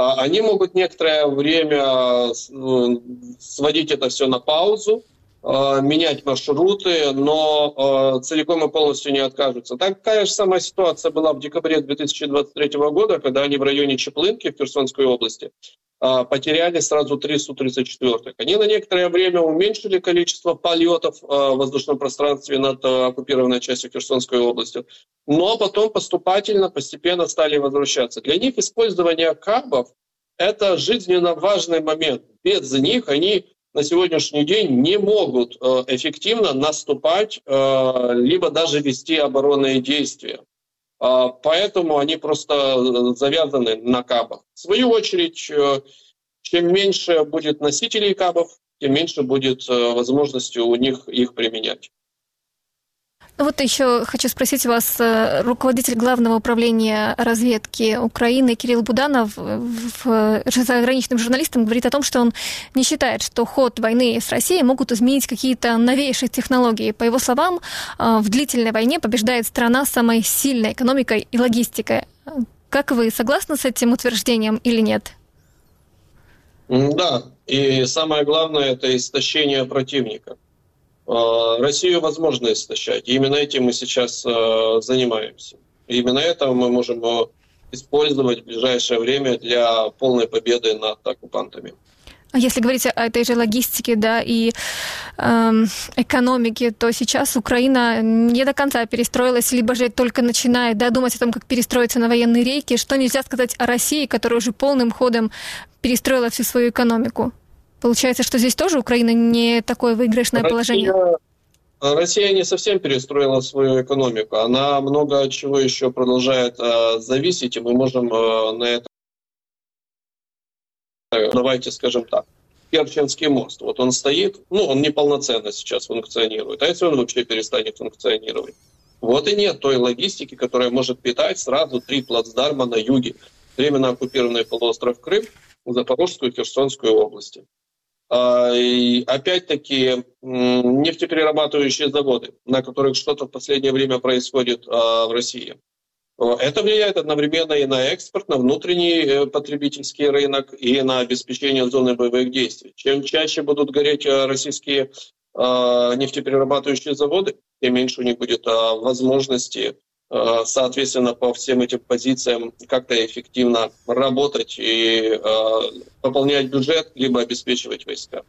А, они могут некоторое время ну, сводить это все на паузу, менять маршруты, но а, целиком и полностью не откажутся. Такая же самая ситуация была в декабре 2023 года, когда они в районе Чеплынки в Херсонской области потеряли сразу три Су-34. Они на некоторое время уменьшили количество полетов в воздушном пространстве над оккупированной частью Херсонской области, но потом поступательно, постепенно стали возвращаться. Для них использование кабов – это жизненно важный момент. Без них они на сегодняшний день не могут э, эффективно наступать, э, либо даже вести оборонные действия. А, поэтому они просто завязаны на кабах. В свою очередь, э, чем меньше будет носителей кабов, тем меньше будет возможности у них их применять. Вот еще хочу спросить вас, э, руководитель Главного управления разведки Украины Кирилл Буданов в, заграничным журналистам говорит о том, что он не считает, что ход войны с Россией могут изменить какие-то новейшие технологии. По его словам, э, в длительной войне побеждает страна с самой сильной экономикой и логистикой. Как вы согласны с этим утверждением или нет? Да, и самое главное это истощение противника. Э, Россию возможно истощать. И именно этим мы сейчас э, занимаемся. И именно это мы можем э, использовать в ближайшее время для полной победы над оккупантами. А если говорить о этой же логистике, да, и э, экономике, то сейчас Украина не до конца перестроилась, либо же только начинает да, думать о том, как перестроиться на военные рейки. Что нельзя сказать о России, которая уже полным ходом перестроила всю свою экономику? Получается, что здесь тоже Украина не такое выигрышное Россия, положение? Россия не совсем перестроила свою экономику. Она много от чего еще продолжает э, зависеть, и мы можем э, на это... Давайте скажем так. Керченский мост. Вот он стоит, ну, он неполноценно сейчас функционирует. А если он вообще перестанет функционировать? Вот и нет той логистики, которая может питать сразу три плацдарма на юге. Временно оккупированный полуостров Крым, Запорожскую и Херсонскую области. А, опять-таки нефтеперерабатывающие заводы, на которых что-то в последнее время происходит а, в России. Это влияет одновременно и на экспорт, на внутренний э, потребительский рынок и на обеспечение зоны боевых действий. Чем чаще будут гореть э, российские а, нефтеперерабатывающие заводы, тем меньше у них будет возможности соответственно, по всем этим позициям как-то эффективно работать и э, пополнять бюджет, либо обеспечивать войска.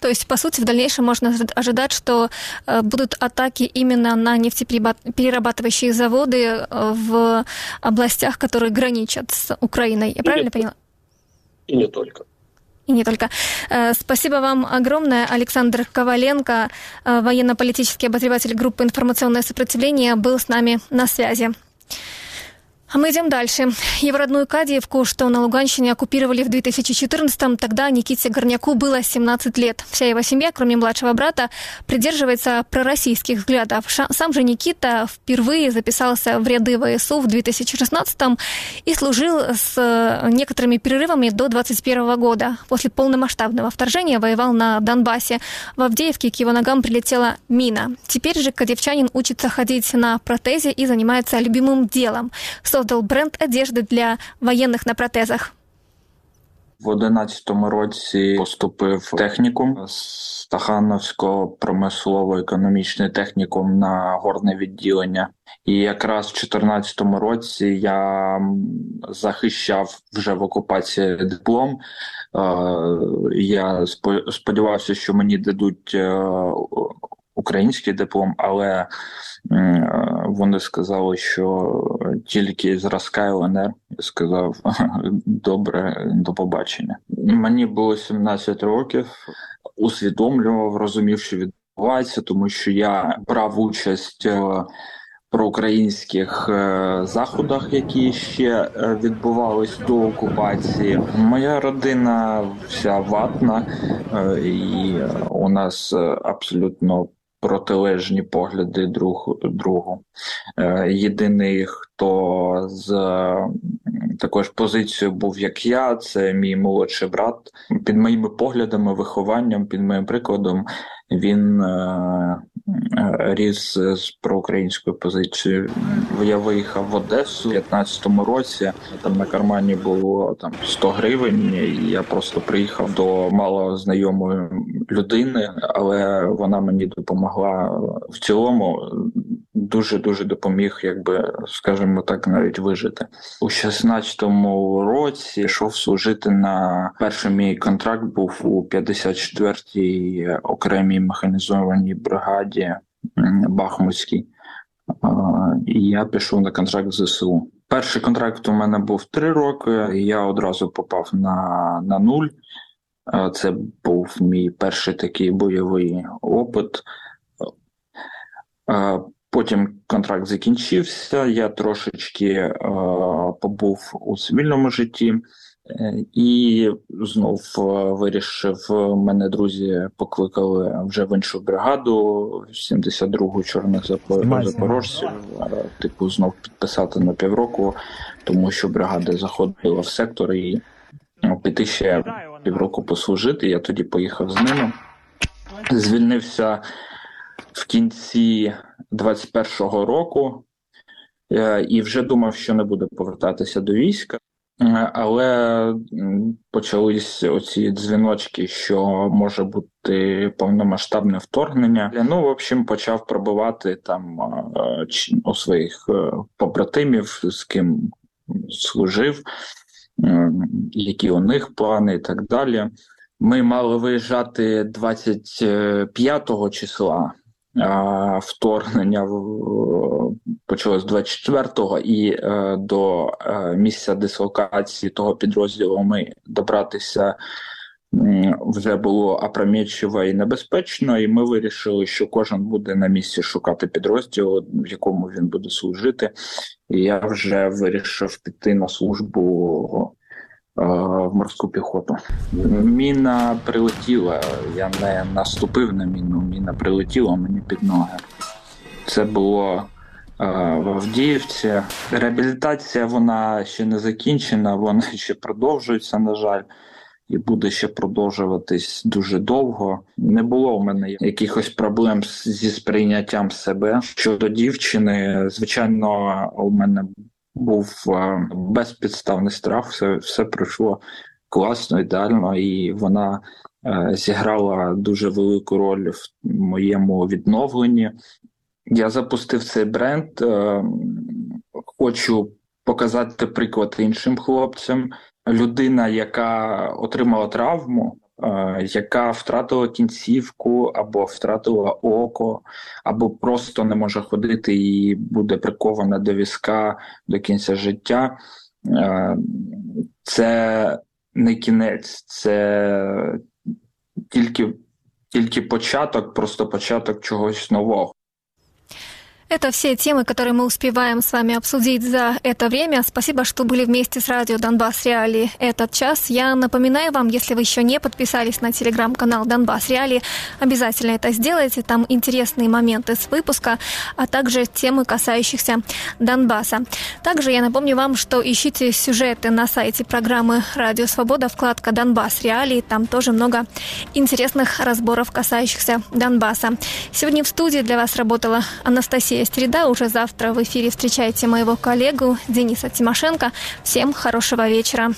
То есть, по сути, в дальнейшем можно ожидать, что э, будут атаки именно на нефтеперерабатывающие заводы э, в областях, которые граничат с Украиной. Я и правильно поняла? И не только. И не только. Э, спасибо вам огромное. Александр Коваленко, э, военно-политический обозреватель группы «Информационное сопротивление», был с нами на связи. А мы идем дальше. Его родную Кадиевку, что на Луганщине оккупировали в 2014-м, тогда Никите Горняку было 17 лет. Вся его семья, кроме младшего брата, придерживается пророссийских взглядов. Сам же Никита впервые записался в ряды ВСУ в 2016-м и служил с некоторыми перерывами до 2021 года. После полномасштабного вторжения воевал на Донбассе. В Авдеевке к его ногам прилетела мина. Теперь же кадевчанин учится ходить на протезе и занимается любимым делом – создал бренд одежди для воєнних на протезах. В 11-му році поступив технікум Стахановського промислово-економічний технікум на горне відділення. І якраз в 2014 році я захищав вже в окупації диплом. Е, я сподівався, що мені дадуть е, український диплом, але вони сказали, що тільки зразка ЛНР сказав <laughs> добре, до побачення. Мені було 17 років, усвідомлював, розумів, що відбувається, тому що я брав участь. Проукраїнських заходах, які ще відбувались до окупації, моя родина вся ватна, і у нас абсолютно протилежні погляди друг другу. Е, єдиний, хто з такою ж позицією був, як я, це мій молодший брат. Під моїми поглядами, вихованням, під моїм прикладом, він е, ріс з проукраїнською позицією. Я виїхав в Одесу у 15-му році. Там на кармані було там 100 гривень. і Я просто приїхав до мало знайомої людини, але вона мені допомогла в цілому. Дуже дуже допоміг, якби скажімо так, навіть вижити у 16-му році. Йшов служити на перший мій контракт. Був у 54-й окремій механізованій бригаді Бахмутській. І я пішов на контракт з ЗСУ. Перший контракт у мене був три роки. і Я одразу попав на на нуль. Це був мій перший такий бойовий опит. Потім контракт закінчився. Я трошечки побув у цивільному житті. Е, і знов е, вирішив мене друзі покликали вже в іншу бригаду 72-гу чорних запорожців. Е, типу знов підписати на півроку, тому що бригада заходила в сектор і ну, піти ще півроку послужити. Я тоді поїхав з ними. Звільнився в кінці 21-го року і вже думав, що не буду повертатися до війська. Але почались оці дзвіночки, що може бути повномасштабне вторгнення. Ну, в общем, почав пробувати там у своїх е, побратимів, з ким служив, які у них плани і так далі. Ми мали виїжджати 25 числа вторгнення почалось 24-го, і е, до е, місця дислокації того підрозділу ми добратися вже було опрометчиво і небезпечно, і ми вирішили, що кожен буде на місці шукати підрозділ, в якому він буде служити. І я вже вирішив піти на службу в морську піхоту. Міна прилетіла. Я не наступив на міну. Міна прилетіла мені під ноги. Це було в Авдіївці. Реабілітація вона ще не закінчена, вона ще продовжується, на жаль. І буде ще продовжуватись дуже довго. Не було у мене якихось проблем зі сприйняттям себе щодо дівчини. Звичайно, у мене був е, безпідставний страх, все все пройшло класно, ідеально, і вона е, зіграла дуже велику роль в моєму відновленні. Я запустив цей бренд, е, хочу показати приклад іншим хлопцям. Людина, яка отримала травму, яка втратила кінцівку, або втратила око, або просто не може ходити і буде прикована до візка до кінця життя. Це не кінець, це тільки, тільки початок, просто початок чогось нового. Это все темы, которые мы успеваем с вами обсудить за это время. Спасибо, что были вместе с радио Донбасс Реалии этот час. Я напоминаю вам, если вы еще не подписались на телеграм-канал Донбасс Реалии, обязательно это сделайте. Там интересные моменты с выпуска, а также темы, касающихся Донбасса. Также я напомню вам, что ищите сюжеты на сайте программы «Радио Свобода», вкладка «Донбасс Реалии». Там тоже много интересных разборов, касающихся Донбасса. Сегодня в студии для вас работала Анастасия Среда. Уже завтра в эфире встречайте моего коллегу Дениса Тимошенко. Всем хорошего вечера.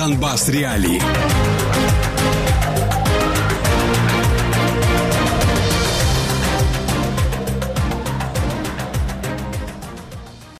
«Донбасс Реалии».